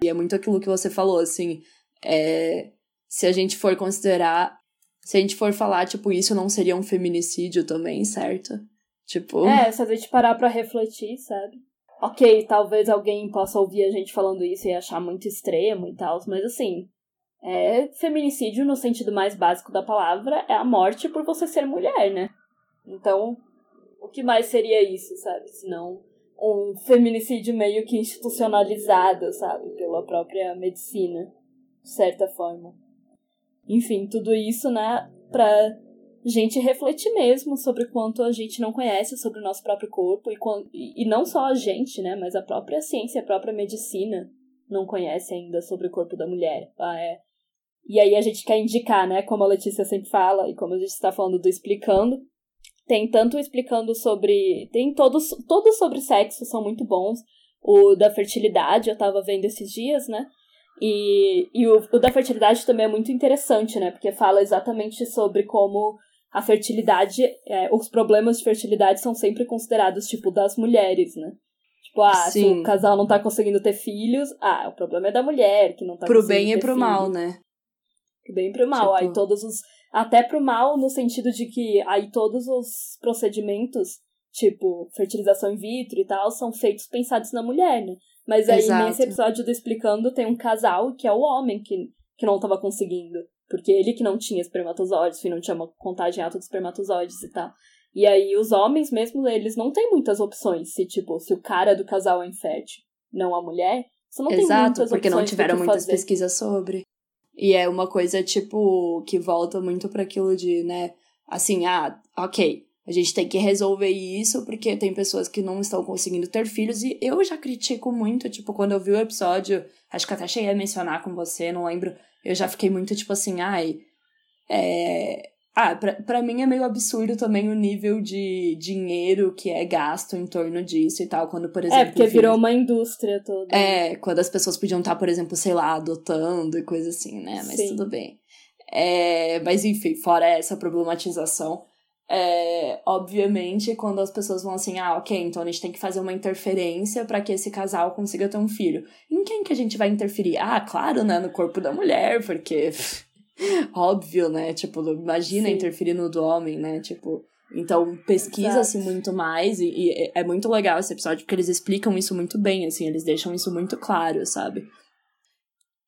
E é muito aquilo que você falou, assim, é, se a gente for considerar se a gente for falar, tipo, isso não seria um feminicídio também, certo? Tipo. É, se a gente parar pra refletir, sabe? Ok, talvez alguém possa ouvir a gente falando isso e achar muito extremo e tal, mas assim. É, feminicídio, no sentido mais básico da palavra, é a morte por você ser mulher, né? Então, o que mais seria isso, sabe? Senão um feminicídio meio que institucionalizado, sabe? Pela própria medicina, de certa forma. Enfim, tudo isso, né, pra gente refletir mesmo sobre quanto a gente não conhece sobre o nosso próprio corpo e, e não só a gente, né, mas a própria ciência, a própria medicina não conhece ainda sobre o corpo da mulher. Ah, é. E aí a gente quer indicar, né, como a Letícia sempre fala e como a gente está falando do explicando, tem tanto explicando sobre, tem todos todos sobre sexo são muito bons. O da fertilidade eu tava vendo esses dias, né? E, e o, o da fertilidade também é muito interessante, né? Porque fala exatamente sobre como a fertilidade, é, os problemas de fertilidade são sempre considerados, tipo, das mulheres, né? Tipo, ah, Sim. se o casal não tá conseguindo ter filhos, ah, o problema é da mulher, que não tá pro conseguindo bem e pro filhos. mal, né? Pro bem e pro mal. Tipo... Aí todos os. Até pro mal, no sentido de que aí todos os procedimentos, tipo, fertilização in vitro e tal, são feitos pensados na mulher, né? Mas aí, Exato. nesse episódio do Explicando, tem um casal que é o homem que, que não tava conseguindo. Porque ele que não tinha espermatozoides, que não tinha uma contagem alta de espermatozoides e tal. E aí, os homens mesmo, eles não têm muitas opções. Se, tipo, se o cara do casal é infértil, não a mulher, você não Exato, tem muitas porque não tiveram muitas fazer. pesquisas sobre. E é uma coisa, tipo, que volta muito para aquilo de, né, assim, ah, ok, a gente tem que resolver isso porque tem pessoas que não estão conseguindo ter filhos. E eu já critico muito, tipo, quando eu vi o episódio, acho que até cheguei a mencionar com você, não lembro. Eu já fiquei muito, tipo assim, ai. É. Ah, pra, pra mim é meio absurdo também o nível de dinheiro que é gasto em torno disso e tal. Quando, por exemplo. É, porque virou uma indústria toda. É, quando as pessoas podiam estar, por exemplo, sei lá, adotando e coisa assim, né? Mas Sim. tudo bem. É, mas enfim, fora essa problematização. É, obviamente, quando as pessoas vão assim, ah, ok, então a gente tem que fazer uma interferência para que esse casal consiga ter um filho. Em quem que a gente vai interferir? Ah, claro, né, no corpo da mulher, porque óbvio, né? Tipo, imagina Sim. interferir no do homem, né? Tipo, então pesquisa-se muito mais e, e, é muito legal esse episódio porque eles explicam isso muito bem, assim, eles deixam isso muito claro, sabe?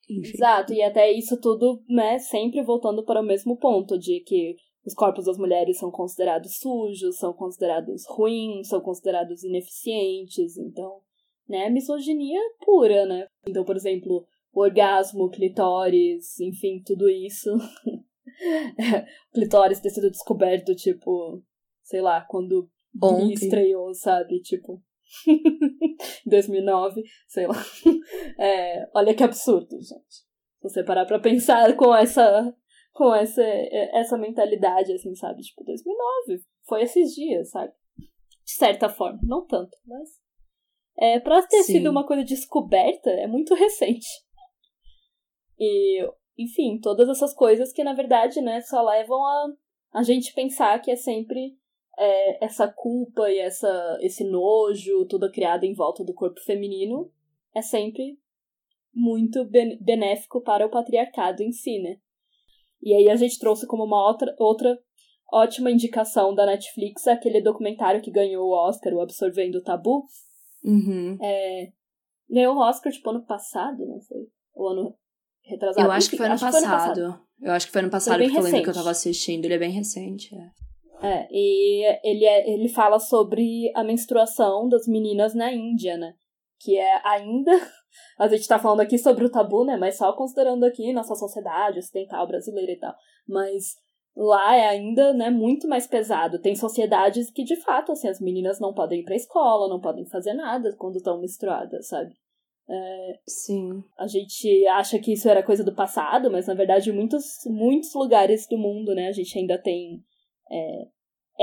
Enfim. Exato, e até isso tudo, né, sempre voltando para o mesmo ponto de que os corpos das mulheres são considerados sujos, são considerados ruins, são considerados ineficientes, então, né, misoginia pura, né? Então, por exemplo, o orgasmo, clitóris, enfim, tudo isso. clitóris ter sido descoberto, tipo, sei lá, quando Ontem. estreou, sabe? Tipo, 2009, sei lá. É, olha que absurdo, gente. Se você parar pra pensar com essa com essa, essa mentalidade, assim, sabe? Tipo, 2009, foi esses dias, sabe? De certa forma, não tanto, mas. É, pra ter Sim. sido uma coisa descoberta, é muito recente. E, enfim, todas essas coisas que, na verdade, né, só levam a, a gente pensar que é sempre é, essa culpa e essa, esse nojo, tudo criado em volta do corpo feminino, é sempre muito benéfico para o patriarcado em si, né? E aí a gente trouxe como uma outra, outra ótima indicação da Netflix aquele documentário que ganhou o Oscar, o Absorvendo o Tabu. Uhum. É, ganhou o Oscar, tipo, ano passado, não foi? O ano, retrasado. Eu acho que foi ano acho que foi ano passado. Eu acho que foi ano passado, bem porque eu lembro que eu recente. tava assistindo. Ele é bem recente. É. É, e ele, é, ele fala sobre a menstruação das meninas na Índia, né? Que é ainda. A gente tá falando aqui sobre o tabu, né? Mas só considerando aqui nossa sociedade ocidental brasileira e tal. Mas lá é ainda, né, muito mais pesado. Tem sociedades que, de fato, assim, as meninas não podem ir pra escola, não podem fazer nada quando estão menstruadas, sabe? Sim. A gente acha que isso era coisa do passado, mas na verdade em muitos, muitos lugares do mundo, né, a gente ainda tem é,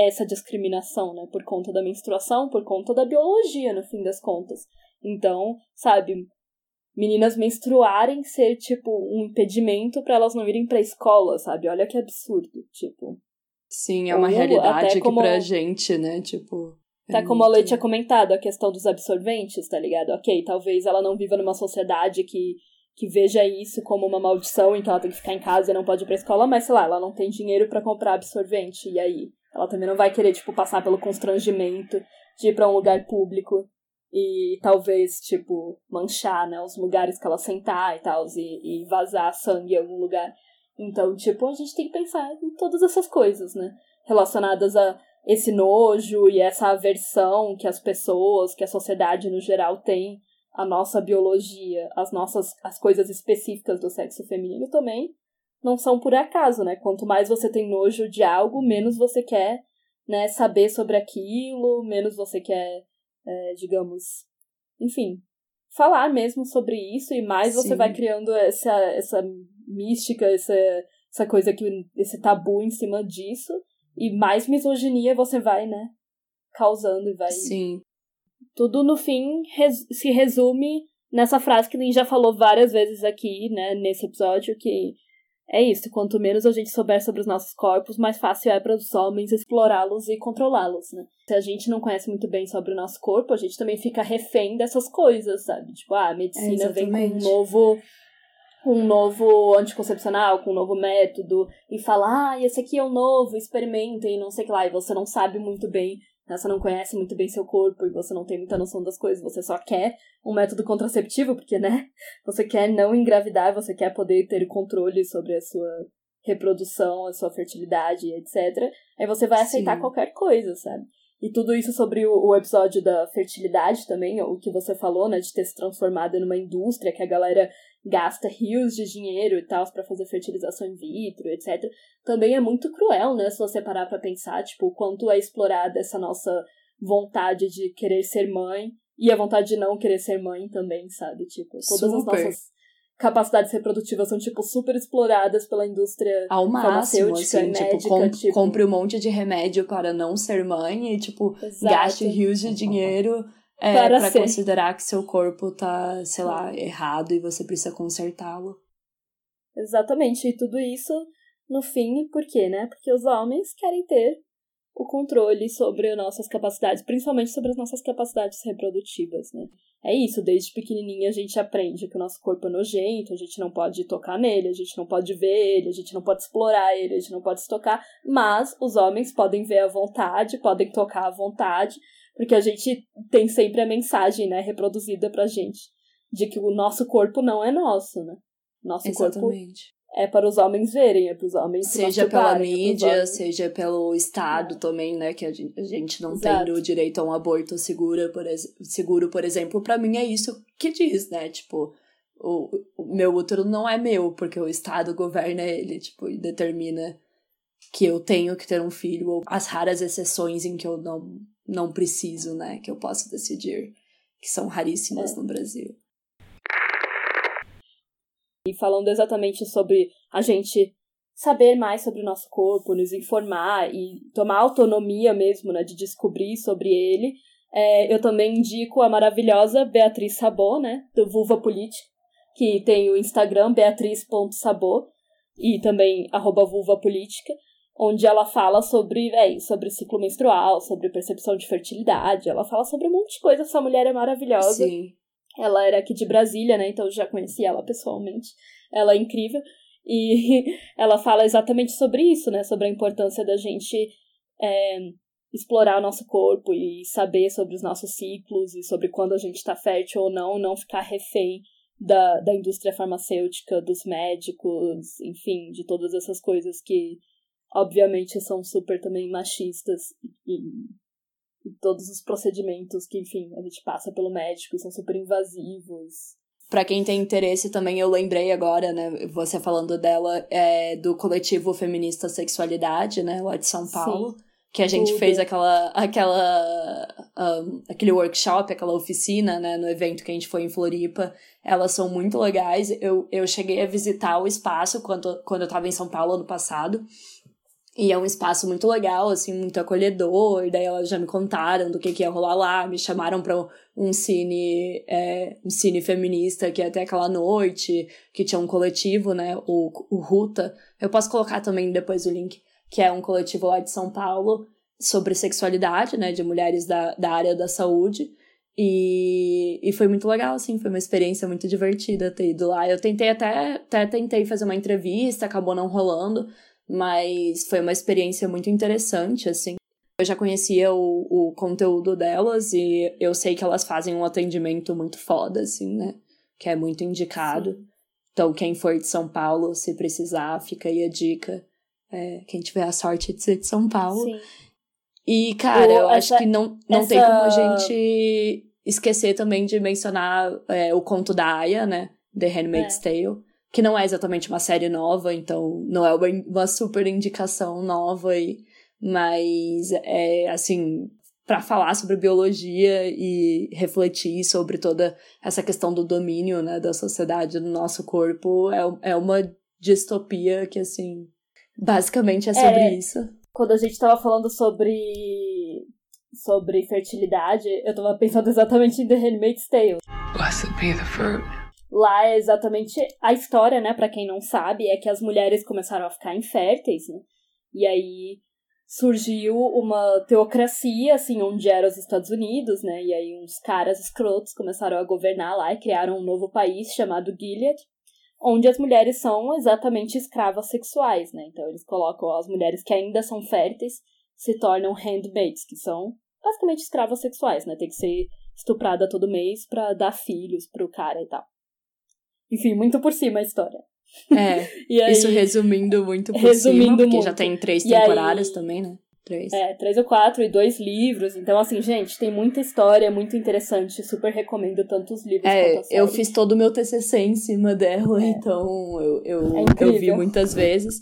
essa discriminação, né, por conta da menstruação, por conta da biologia, no fim das contas. Então, sabe, meninas menstruarem ser, tipo, um impedimento para elas não irem pra escola, sabe? Olha que absurdo, tipo. Sim, é uma Ou realidade que como- pra gente, né? Tipo. é Tá como a muito- Lei tinha comentado, a questão dos absorventes, tá ligado? Ok, talvez ela não viva numa sociedade que, que veja isso como uma maldição, então ela tem que ficar em casa e não pode ir pra escola, mas sei lá, ela não tem dinheiro pra comprar absorvente, e aí? Ela também não vai querer, tipo, passar pelo constrangimento de ir pra um lugar público e talvez, tipo, manchar, né, os lugares que ela sentar e tal, e, e vazar sangue em algum lugar. Então, tipo, a gente tem que pensar em todas essas coisas, né? Relacionadas a esse nojo e essa aversão que as pessoas, que a sociedade no geral tem à nossa biologia, as nossas as coisas específicas do sexo feminino também não são por acaso, né? Quanto mais você tem nojo de algo, menos você quer, né, saber sobre aquilo, menos você quer, é, digamos, enfim, falar mesmo sobre isso e mais você Sim. vai criando essa essa mística, essa essa coisa que esse tabu em cima disso e mais misoginia você vai, né, causando e vai Sim. tudo no fim res- se resume nessa frase que a gente já falou várias vezes aqui, né, nesse episódio, que é isso, quanto menos a gente souber sobre os nossos corpos, mais fácil é para os homens explorá-los e controlá-los, né? Se a gente não conhece muito bem sobre o nosso corpo, a gente também fica refém dessas coisas, sabe? Tipo, ah, a medicina É, vem com um novo um novo anticoncepcional, com um novo método, e fala, ah, esse aqui é o novo, experimentem, e não sei o que lá, e você não sabe muito bem Você não conhece muito bem seu corpo e você não tem muita noção das coisas, você só quer um método contraceptivo, porque, né? Você quer não engravidar, você quer poder ter controle sobre a sua reprodução, a sua fertilidade, etc. Aí você vai aceitar Sim. qualquer coisa, sabe? E tudo isso sobre o, o episódio da fertilidade também, o que você falou, né, de ter se transformado numa indústria que a galera gasta rios de dinheiro e tal pra fazer fertilização in vitro, etc. Também é muito cruel, né, se você parar pra pensar, tipo, o quanto é explorada essa nossa vontade de querer ser mãe e a vontade de não querer ser mãe também, sabe? Tipo, todas as Super. nossas capacidades reprodutivas são, tipo, super exploradas pela indústria Ao máximo, farmacêutica assim, tipo, médica, com- tipo- compre um monte de remédio para não ser mãe e, tipo, Exato. gaste rios de dinheiro é, Para pra ser. considerar que seu corpo tá, sei lá, errado e você precisa consertá-lo. Exatamente, e tudo isso, no fim, por quê, né? Porque os homens querem ter o controle sobre as nossas capacidades, principalmente sobre as nossas capacidades reprodutivas, né? É isso, desde pequenininha a gente aprende que o nosso corpo é nojento, a gente não pode tocar nele, a gente não pode ver ele, a gente não pode explorar ele, a gente não pode se tocar, mas os homens podem ver à vontade, podem tocar à vontade, porque a gente tem sempre a mensagem, né, reproduzida pra gente, de que o nosso corpo não é nosso, né? Nosso corpo Exatamente. é para os homens verem, é para os homens se Seja pela é mídia, seja pelo Estado também, né? Que a gente, a gente não Exato. tem o direito a um aborto seguro, por, seguro, por exemplo. Pra mim é isso que diz, né? Tipo, o, o meu útero não é meu, porque o Estado governa ele, tipo, e determina que eu tenho que ter um filho, ou as raras exceções em que eu não, não preciso, né? Que eu posso decidir, que são raríssimas É. no Brasil. E falando exatamente sobre a gente saber mais sobre o nosso corpo, nos informar e tomar autonomia mesmo, né, de descobrir sobre ele, é, eu também indico a maravilhosa Beatriz Sabot, né, do Vulva Política, que tem o Instagram beatriz.sabot e também arroba vulva política, onde ela fala sobre, véi, sobre ciclo menstrual, sobre percepção de fertilidade, ela fala sobre um monte de coisa, essa mulher é maravilhosa. Sim. Ela era aqui de Brasília, né? Então eu já conheci ela pessoalmente. Ela é incrível. E ela fala exatamente sobre isso, né? Sobre a importância da gente é, explorar o nosso corpo e saber sobre os nossos ciclos e sobre quando a gente tá fértil ou não, não ficar refém da, da indústria farmacêutica, dos médicos, enfim, de todas essas coisas que, obviamente, são super também machistas e, e todos os procedimentos que, enfim, a gente passa pelo médico são super invasivos. Para quem tem interesse também, eu lembrei agora, né, você falando dela, é, do coletivo feminista Sexualidade, né, lá de São Paulo. Sim que a gente Tudo. fez aquela, aquela um, aquele workshop, aquela oficina, né, no evento que a gente foi em Floripa. Elas são muito legais. Eu, eu cheguei a visitar o espaço quando, quando eu estava em São Paulo ano passado. E é um espaço muito legal, assim, muito acolhedor. E daí elas já me contaram do que, que ia rolar lá, me chamaram para um cine, é, um cine feminista que ia até aquela noite, que tinha um coletivo, né? O, o Ruta. Eu posso colocar também depois o link que é um coletivo lá de São Paulo sobre sexualidade, né, de mulheres da, da área da saúde. E, e foi muito legal, assim, foi uma experiência muito divertida ter ido lá. Eu tentei até, até tentei fazer uma entrevista, acabou não rolando, mas foi uma experiência muito interessante, assim. Eu já conhecia o, o conteúdo delas e eu sei que elas fazem um atendimento muito foda, assim, né? Que é muito indicado. Sim. Então, quem for de São Paulo, se precisar, fica aí a dica é, quem tiver a sorte de ser de São Paulo. Sim. E, cara, eu essa, acho que não, não essa... tem como a gente esquecer também de mencionar é, o conto da Aya, né? The Handmaid's é. Tale. Que não é exatamente uma série nova, então não é uma super indicação nova, e, mas é assim, para falar sobre biologia e refletir sobre toda essa questão do domínio né, da sociedade no nosso corpo, é, é uma distopia que, assim, Basicamente é sobre é, isso. Quando a gente tava falando sobre sobre fertilidade, eu tava pensando exatamente em The Handmaid's Tale. Blessed be the fruit. Lá é exatamente a história, né, para quem não sabe, é que as mulheres começaram a ficar inférteis, né? E aí surgiu uma teocracia, assim, onde eram os Estados Unidos, né? E aí uns caras escrotos começaram a governar lá e criaram um novo país chamado Gilead onde as mulheres são exatamente escravas sexuais, né? Então eles colocam as mulheres que ainda são férteis se tornam handmaids, que são basicamente escravas sexuais, né? Tem que ser estuprada todo mês para dar filhos pro cara e tal. Enfim, muito por cima a história. É, aí, isso resumindo muito por resumindo cima, porque muito. já tem três temporadas aí, também, né? Três. É, três ou quatro e dois livros. Então, assim, gente, tem muita história, muito interessante. Super recomendo tanto os livros é, quanto a série. Eu fiz todo o meu TCC em cima dela, é. então eu, eu, é eu vi muitas vezes.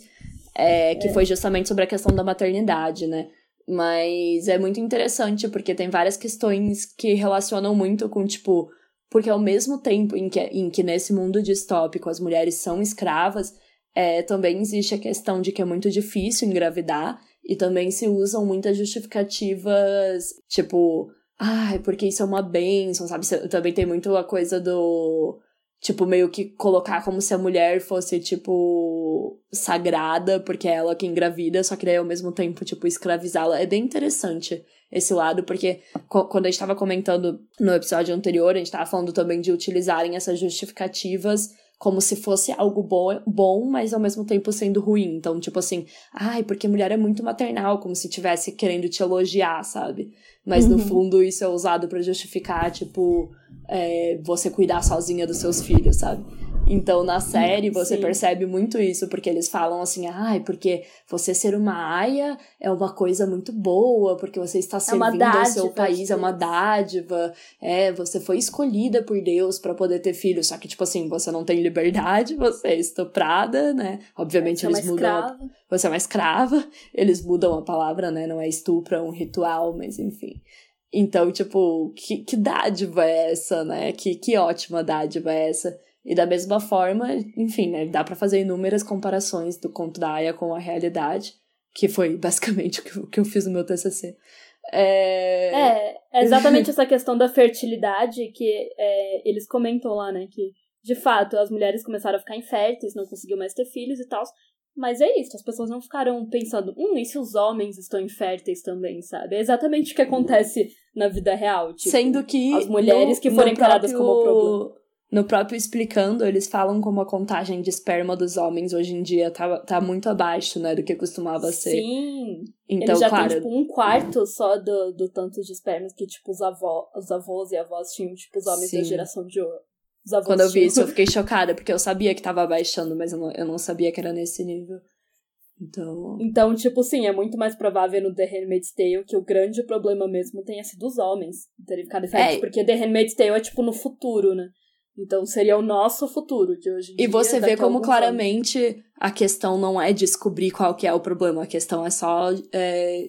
É, que é. foi justamente sobre a questão da maternidade, né? Mas é muito interessante, porque tem várias questões que relacionam muito com, tipo... Porque ao mesmo tempo em que, em que nesse mundo distópico as mulheres são escravas, é, também existe a questão de que é muito difícil engravidar e também se usam muitas justificativas, tipo, ai, ah, porque isso é uma benção, sabe? Também tem muito a coisa do. Tipo, meio que colocar como se a mulher fosse, tipo, sagrada, porque é ela que engravida, só que daí ao mesmo tempo, tipo, escravizá-la. É bem interessante esse lado, porque quando a gente tava comentando no episódio anterior, a gente tava falando também de utilizarem essas justificativas como se fosse algo bom, bom, mas ao mesmo tempo sendo ruim. Então, tipo assim, ai, porque mulher é muito maternal, como se tivesse querendo te elogiar, sabe? Mas uhum. no fundo isso é usado para justificar, tipo, é, você cuidar sozinha dos seus filhos, sabe? Então, na série, você Sim. percebe muito isso, porque eles falam assim, ai, porque você ser uma aia é uma coisa muito boa, porque você está servindo é ao seu país, é uma dádiva, é, você foi escolhida por Deus para poder ter filhos, só que, tipo assim, você não tem liberdade, você é estuprada, né? Obviamente, é eles mudam. A... Você é uma escrava, eles mudam a palavra, né? Não é estupro, é um ritual, mas enfim. Então, tipo, que, que dádiva é essa, né? Que, que ótima dádiva é essa e da mesma forma, enfim, né, dá para fazer inúmeras comparações do conto da Aya com a realidade, que foi basicamente o que eu fiz no meu TCC. É, é, é exatamente essa questão da fertilidade que é, eles comentam lá, né, que de fato as mulheres começaram a ficar inférteis, não conseguiam mais ter filhos e tal, mas é isso, as pessoas não ficaram pensando, hum, e se os homens estão inférteis também, sabe? É exatamente o que acontece na vida real. Tipo, Sendo que. As mulheres no, que foram encaradas como problema. No próprio explicando, eles falam como a contagem de esperma dos homens hoje em dia tá, tá muito abaixo, né, do que costumava ser. Sim. Então, eles já claro. Tem, tipo, um quarto só do, do tanto de espermas que, tipo, os, avó, os avós e avós tinham, tipo, os homens Sim. da geração de ouro. Os avós Quando eu vi isso, eu fiquei chocada, porque eu sabia que tava baixando, mas eu não, eu não sabia que era nesse nível. Então. Então, tipo, sim, é muito mais provável no The Handmaid's Tale que o grande problema mesmo tenha sido os homens terem ficado diferentes, É. porque The Handmaid's Tale é, tipo, no futuro, né? Então seria o nosso futuro de hoje em E dia. você vê como claramente a questão não é descobrir qual que é o problema, a questão é só, é,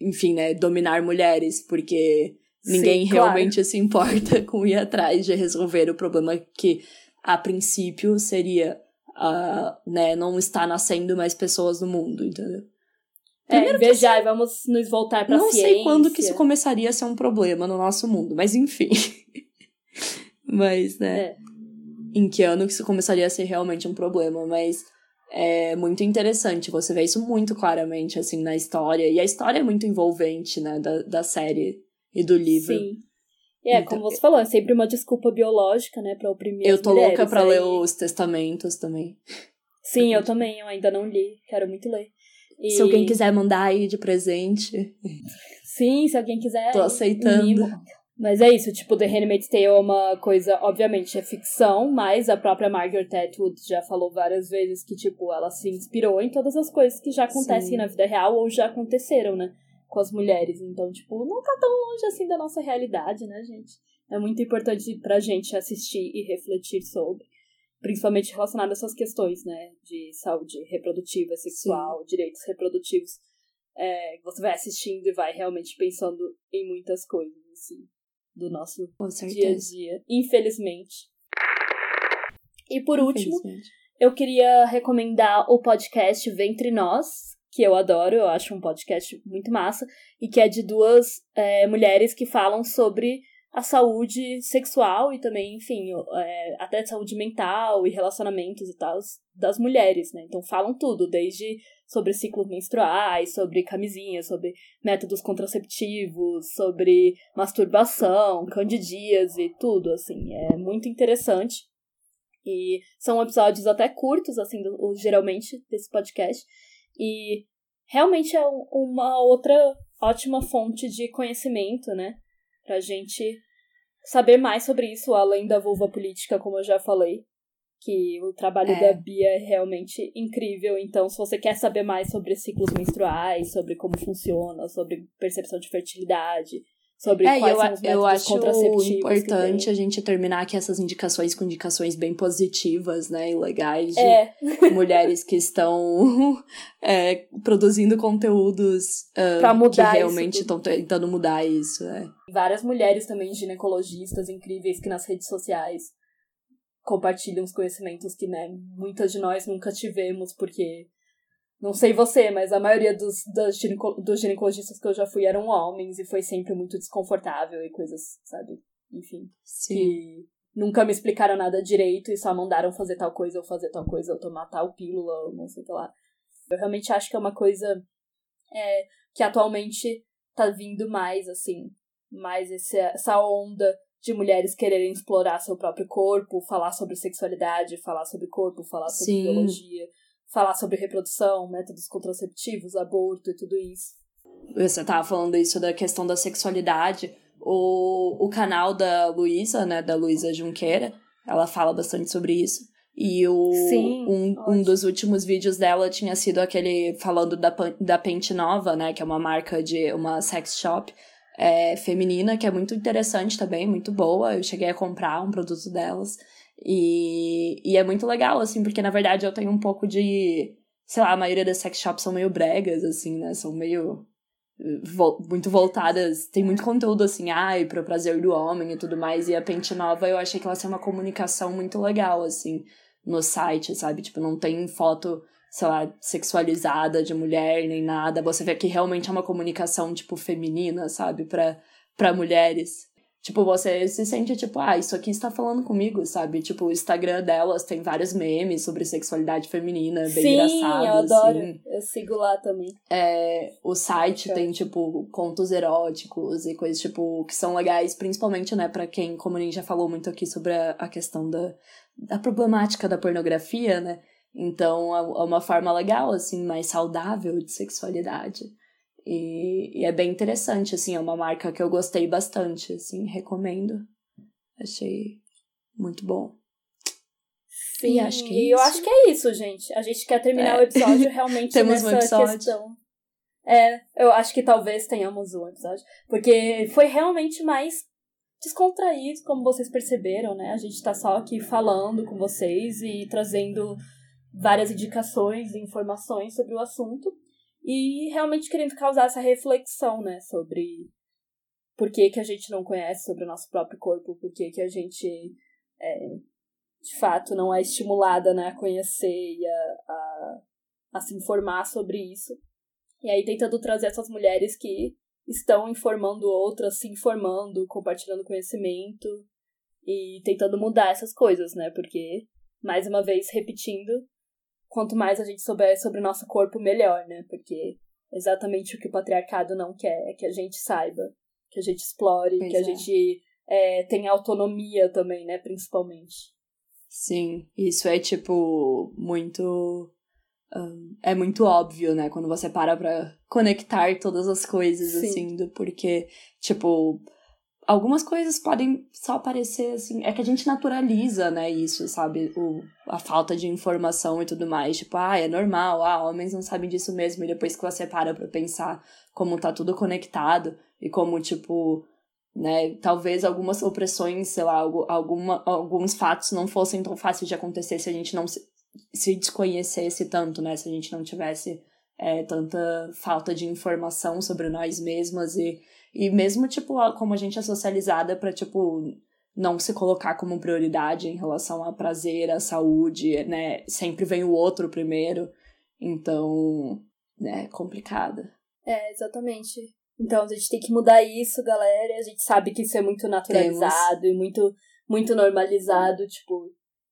enfim, né, dominar mulheres, porque Sim, ninguém claro. realmente se importa com ir atrás de resolver o problema que, a princípio, seria, ah, né, não estar nascendo mais pessoas no mundo, entendeu? É, invejar e vamos nos voltar pra não ciência. sei quando que isso começaria a ser um problema no nosso mundo, mas enfim. mas, né, É. em que ano que isso começaria a ser realmente um problema, mas é muito interessante, você vê isso muito claramente, assim, na história, e a história é muito envolvente, né, da, da série e do livro. Sim. É, Então, como você falou, é sempre uma desculpa biológica, né, pra oprimir Eu tô mulheres, louca pra aí- ler os testamentos também. Sim, eu também, eu ainda não li, quero muito ler. E- Se alguém quiser mandar aí de presente, Sim, se alguém quiser. tô um aceitando. mimo. Mas é isso, tipo, The Handmaid's Tale é uma coisa, obviamente, é ficção, mas a própria Margaret Atwood já falou várias vezes que, tipo, ela se inspirou em todas as coisas que já acontecem Sim. na vida real ou já aconteceram, né? Com as mulheres. Então, tipo, não tá tão longe assim da nossa realidade, né, gente? É muito importante pra gente assistir e refletir sobre. Principalmente relacionado a essas questões, né? De saúde reprodutiva, sexual, direitos reprodutivos. É, você vai assistindo e vai realmente pensando em muitas coisas, assim, do nosso dia a dia, infelizmente. E por último, eu queria recomendar o podcast Ventre Nós, que eu adoro, eu acho um podcast muito massa, e que é de duas é, mulheres que falam sobre a saúde sexual e também, enfim, é, até saúde mental e relacionamentos e tal das mulheres, né? Então falam tudo, desde sobre ciclos menstruais, sobre camisinha, sobre métodos contraceptivos, sobre masturbação, candidíase, tudo, assim, é muito interessante. E são episódios até curtos, assim, do- geralmente, desse podcast. E realmente é um- uma outra ótima fonte de conhecimento, né? Pra gente saber mais sobre isso, além da vulva política, como eu já falei. Que o trabalho É. da Bia é realmente incrível. Então, se você quer saber mais sobre ciclos menstruais, sobre como funciona, sobre percepção de fertilidade, sobre É, quais eu, são os eu acho importante a gente terminar aqui essas indicações com indicações bem positivas, né, e legais de É, mulheres que estão é, produzindo conteúdos ah, Pra mudar que realmente estão tentando mudar isso. É. várias mulheres também ginecologistas incríveis que nas redes sociais compartilham os conhecimentos que, né, muitas de nós nunca tivemos, porque não sei você, mas a maioria dos, das gineco- dos ginecologistas que eu já fui eram homens e foi sempre muito desconfortável e coisas, sabe? Enfim, Sim. que nunca me explicaram nada direito e só mandaram fazer tal coisa ou fazer tal coisa ou tomar tal pílula ou não sei o que lá. Eu realmente acho que é uma coisa é, que atualmente tá vindo mais, assim, mais esse, essa onda de mulheres quererem explorar seu próprio corpo, falar sobre sexualidade, falar sobre corpo, falar sobre Sim. biologia, falar sobre reprodução, métodos contraceptivos, aborto e tudo isso. Você tava falando isso da questão da sexualidade. O, o canal da Luísa, né, da Luísa Junqueira, ela fala bastante sobre isso. E o, Sim, um, um dos últimos vídeos dela tinha sido aquele falando da, da Pente Nova, né, que é uma marca de uma sex shop é, feminina, que é muito interessante também, muito boa. Eu cheguei a comprar um produto delas. E, e é muito legal, assim, porque na verdade eu tenho um pouco de. Sei lá, a maioria das sex shops são meio bregas, assim, né? São meio. vo- muito voltadas. Tem muito conteúdo, assim, ai, pro prazer do homem e tudo mais. E a Pente Nova eu achei que ela tem uma comunicação muito legal, assim, no site, sabe? Tipo, não tem foto, sei lá, sexualizada de mulher nem nada. Você vê que realmente é uma comunicação, tipo, feminina, sabe? Pra mulheres. Tipo, você se sente tipo, ah, isso aqui está falando comigo, sabe? Tipo, o Instagram delas tem vários memes sobre sexualidade feminina, bem Sim, engraçado, eu adoro. assim. Eu sigo lá também. É, o site tem, tipo, contos eróticos e coisas, tipo, que são legais, principalmente, né, pra quem, como a gente já falou muito aqui sobre a, a questão da, da problemática da pornografia, né? Então, é é uma forma legal, assim, mais saudável de sexualidade. E, e é bem interessante, assim, é uma marca que eu gostei bastante, assim, recomendo. Achei muito bom. Sim, E acho que é e eu isso. acho que é isso, gente. A gente quer terminar É. o episódio realmente Temos um nessa episódio. questão. É, eu acho que talvez tenhamos um episódio. Porque foi realmente mais descontraído, como vocês perceberam, né? A gente tá só aqui falando com vocês e trazendo várias indicações e informações sobre o assunto. E realmente querendo causar essa reflexão, né? Sobre por que, que a gente não conhece sobre o nosso próprio corpo, por que, que a gente é, de fato não é estimulada né, a conhecer e a, a, a se informar sobre isso. E aí tentando trazer essas mulheres que estão informando outras, se informando, compartilhando conhecimento e tentando mudar essas coisas, né? Porque, mais uma vez, repetindo, quanto mais a gente souber sobre o nosso corpo, melhor, né? Porque exatamente o que o patriarcado não quer é que a gente saiba, que a gente explore, Pois que a é. gente é, tenha autonomia também, né? Principalmente. Sim, isso é tipo muito. ahn, é muito óbvio, né? Quando você para pra conectar todas as coisas, Sim. assim, do porque, tipo, algumas coisas podem só parecer assim. É que a gente naturaliza, né? Isso, sabe? O, a falta de informação e tudo mais. Tipo, ah, é normal, ah, homens não sabem disso mesmo. E depois que você para pra pensar como tá tudo conectado e como, tipo, né? Talvez algumas opressões, sei lá, algu- alguma, alguns fatos não fossem tão fáceis de acontecer se a gente não se, se desconhecesse tanto, né? Se a gente não tivesse é, tanta falta de informação sobre nós mesmas e, e mesmo, tipo, como a gente é socializada pra, tipo, não se colocar como prioridade em relação a prazer, a saúde, né? Sempre vem o outro primeiro. Então, né, complicado. É, exatamente. Então a gente tem que mudar isso, galera. A gente sabe que isso é muito naturalizado e muito, muito normalizado. Tipo,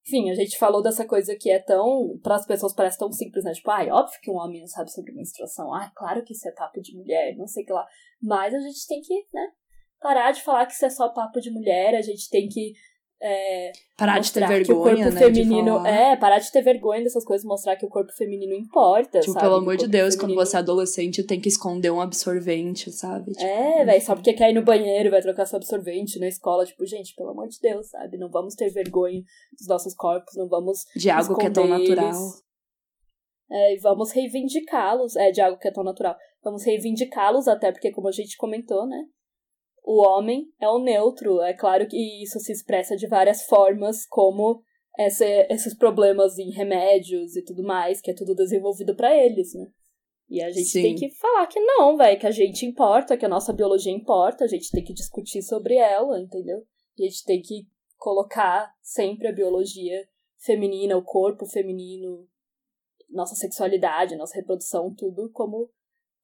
enfim, a gente falou dessa coisa que é tão. Para as pessoas parece tão simples, né? Tipo, ai, óbvio que um homem não sabe sobre menstruação. Ai, claro que isso é papo de mulher, não sei o que lá. Mas a gente tem que, né? Parar de falar que isso é só papo de mulher. A gente tem que. É, Parar de ter mostrar que o vergonha, corpo né? feminino. É, parar de ter vergonha dessas coisas, mostrar que o corpo feminino importa. Tipo, sabe? pelo amor de Deus, quando feminino- você é adolescente, tem que esconder um absorvente, sabe? Tipo, É, velho, só porque quer ir no banheiro, vai trocar seu absorvente na escola. Tipo, gente, pelo amor de Deus, sabe? Não vamos ter vergonha dos nossos corpos, não vamos. de algo que é tão natural. eles. É, e vamos reivindicá-los. É, de algo que é tão natural. Vamos reivindicá-los, até porque, como a gente comentou, né? O homem é o neutro. É claro que isso se expressa de várias formas, como essa, esses problemas em remédios e tudo mais, que é tudo desenvolvido pra eles, né? E a gente Sim. tem que falar que não, velho, que a gente importa, que a nossa biologia importa, a gente tem que discutir sobre ela, entendeu? A gente tem que colocar sempre a biologia feminina, o corpo feminino, nossa sexualidade, nossa reprodução, tudo como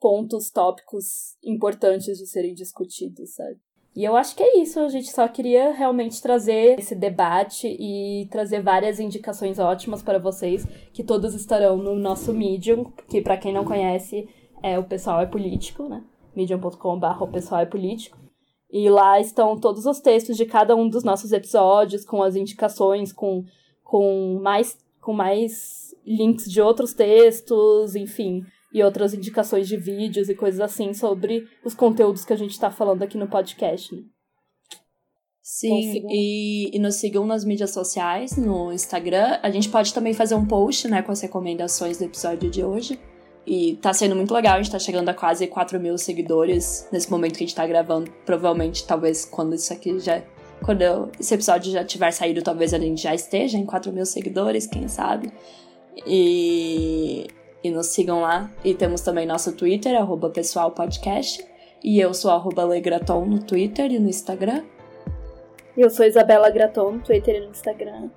pontos, tópicos importantes de serem discutidos, sabe? E eu acho que é isso, a gente só queria realmente trazer esse debate e trazer várias indicações ótimas para vocês, que todas estarão no nosso Medium, que para quem não conhece, é o Pessoal é Político, né? medium.com.br o Pessoal é Político. E lá estão todos os textos de cada um dos nossos episódios, com as indicações, com, com, mais, com mais links de outros textos, enfim, e outras indicações de vídeos e coisas assim sobre os conteúdos que a gente está falando aqui no podcast. Né? Sim, sigam. e, e nos sigam nas mídias sociais, no Instagram. A gente pode também fazer um post, né, com as recomendações do episódio de hoje. E tá sendo muito legal, a gente tá chegando a quase 4 mil seguidores nesse momento que a gente tá gravando. Provavelmente, talvez, quando isso aqui já. Quando eu- esse episódio já tiver saído, talvez a gente já esteja em 4 mil seguidores, quem sabe. E, e nos sigam lá. E temos também nosso Twitter, arroba pessoal podcast. E eu sou arroba Legraton no Twitter e no Instagram. Eu sou Isabela Graton no Twitter e no Instagram.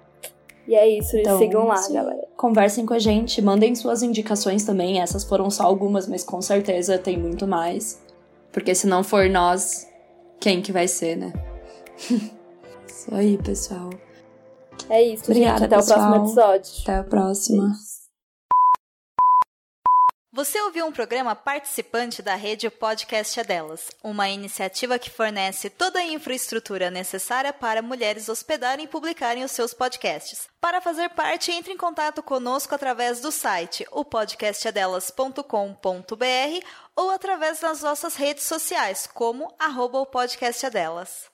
E é isso, Então, sigam lá, sim. galera. Conversem com a gente, mandem suas indicações também. Essas foram só algumas, mas com certeza tem muito mais. Porque se não for nós, quem que vai ser, né? Isso aí, pessoal. É isso, Obrigada, gente. Até pessoal. o próximo episódio. Até a próxima. Você ouviu um programa participante da rede Podcast é Delas, uma iniciativa que fornece toda a infraestrutura necessária para mulheres hospedarem e publicarem os seus podcasts. Para fazer parte, entre em contato conosco através do site opodcastadelas.com.br ou através das nossas redes sociais, como arroba o podcast é delas.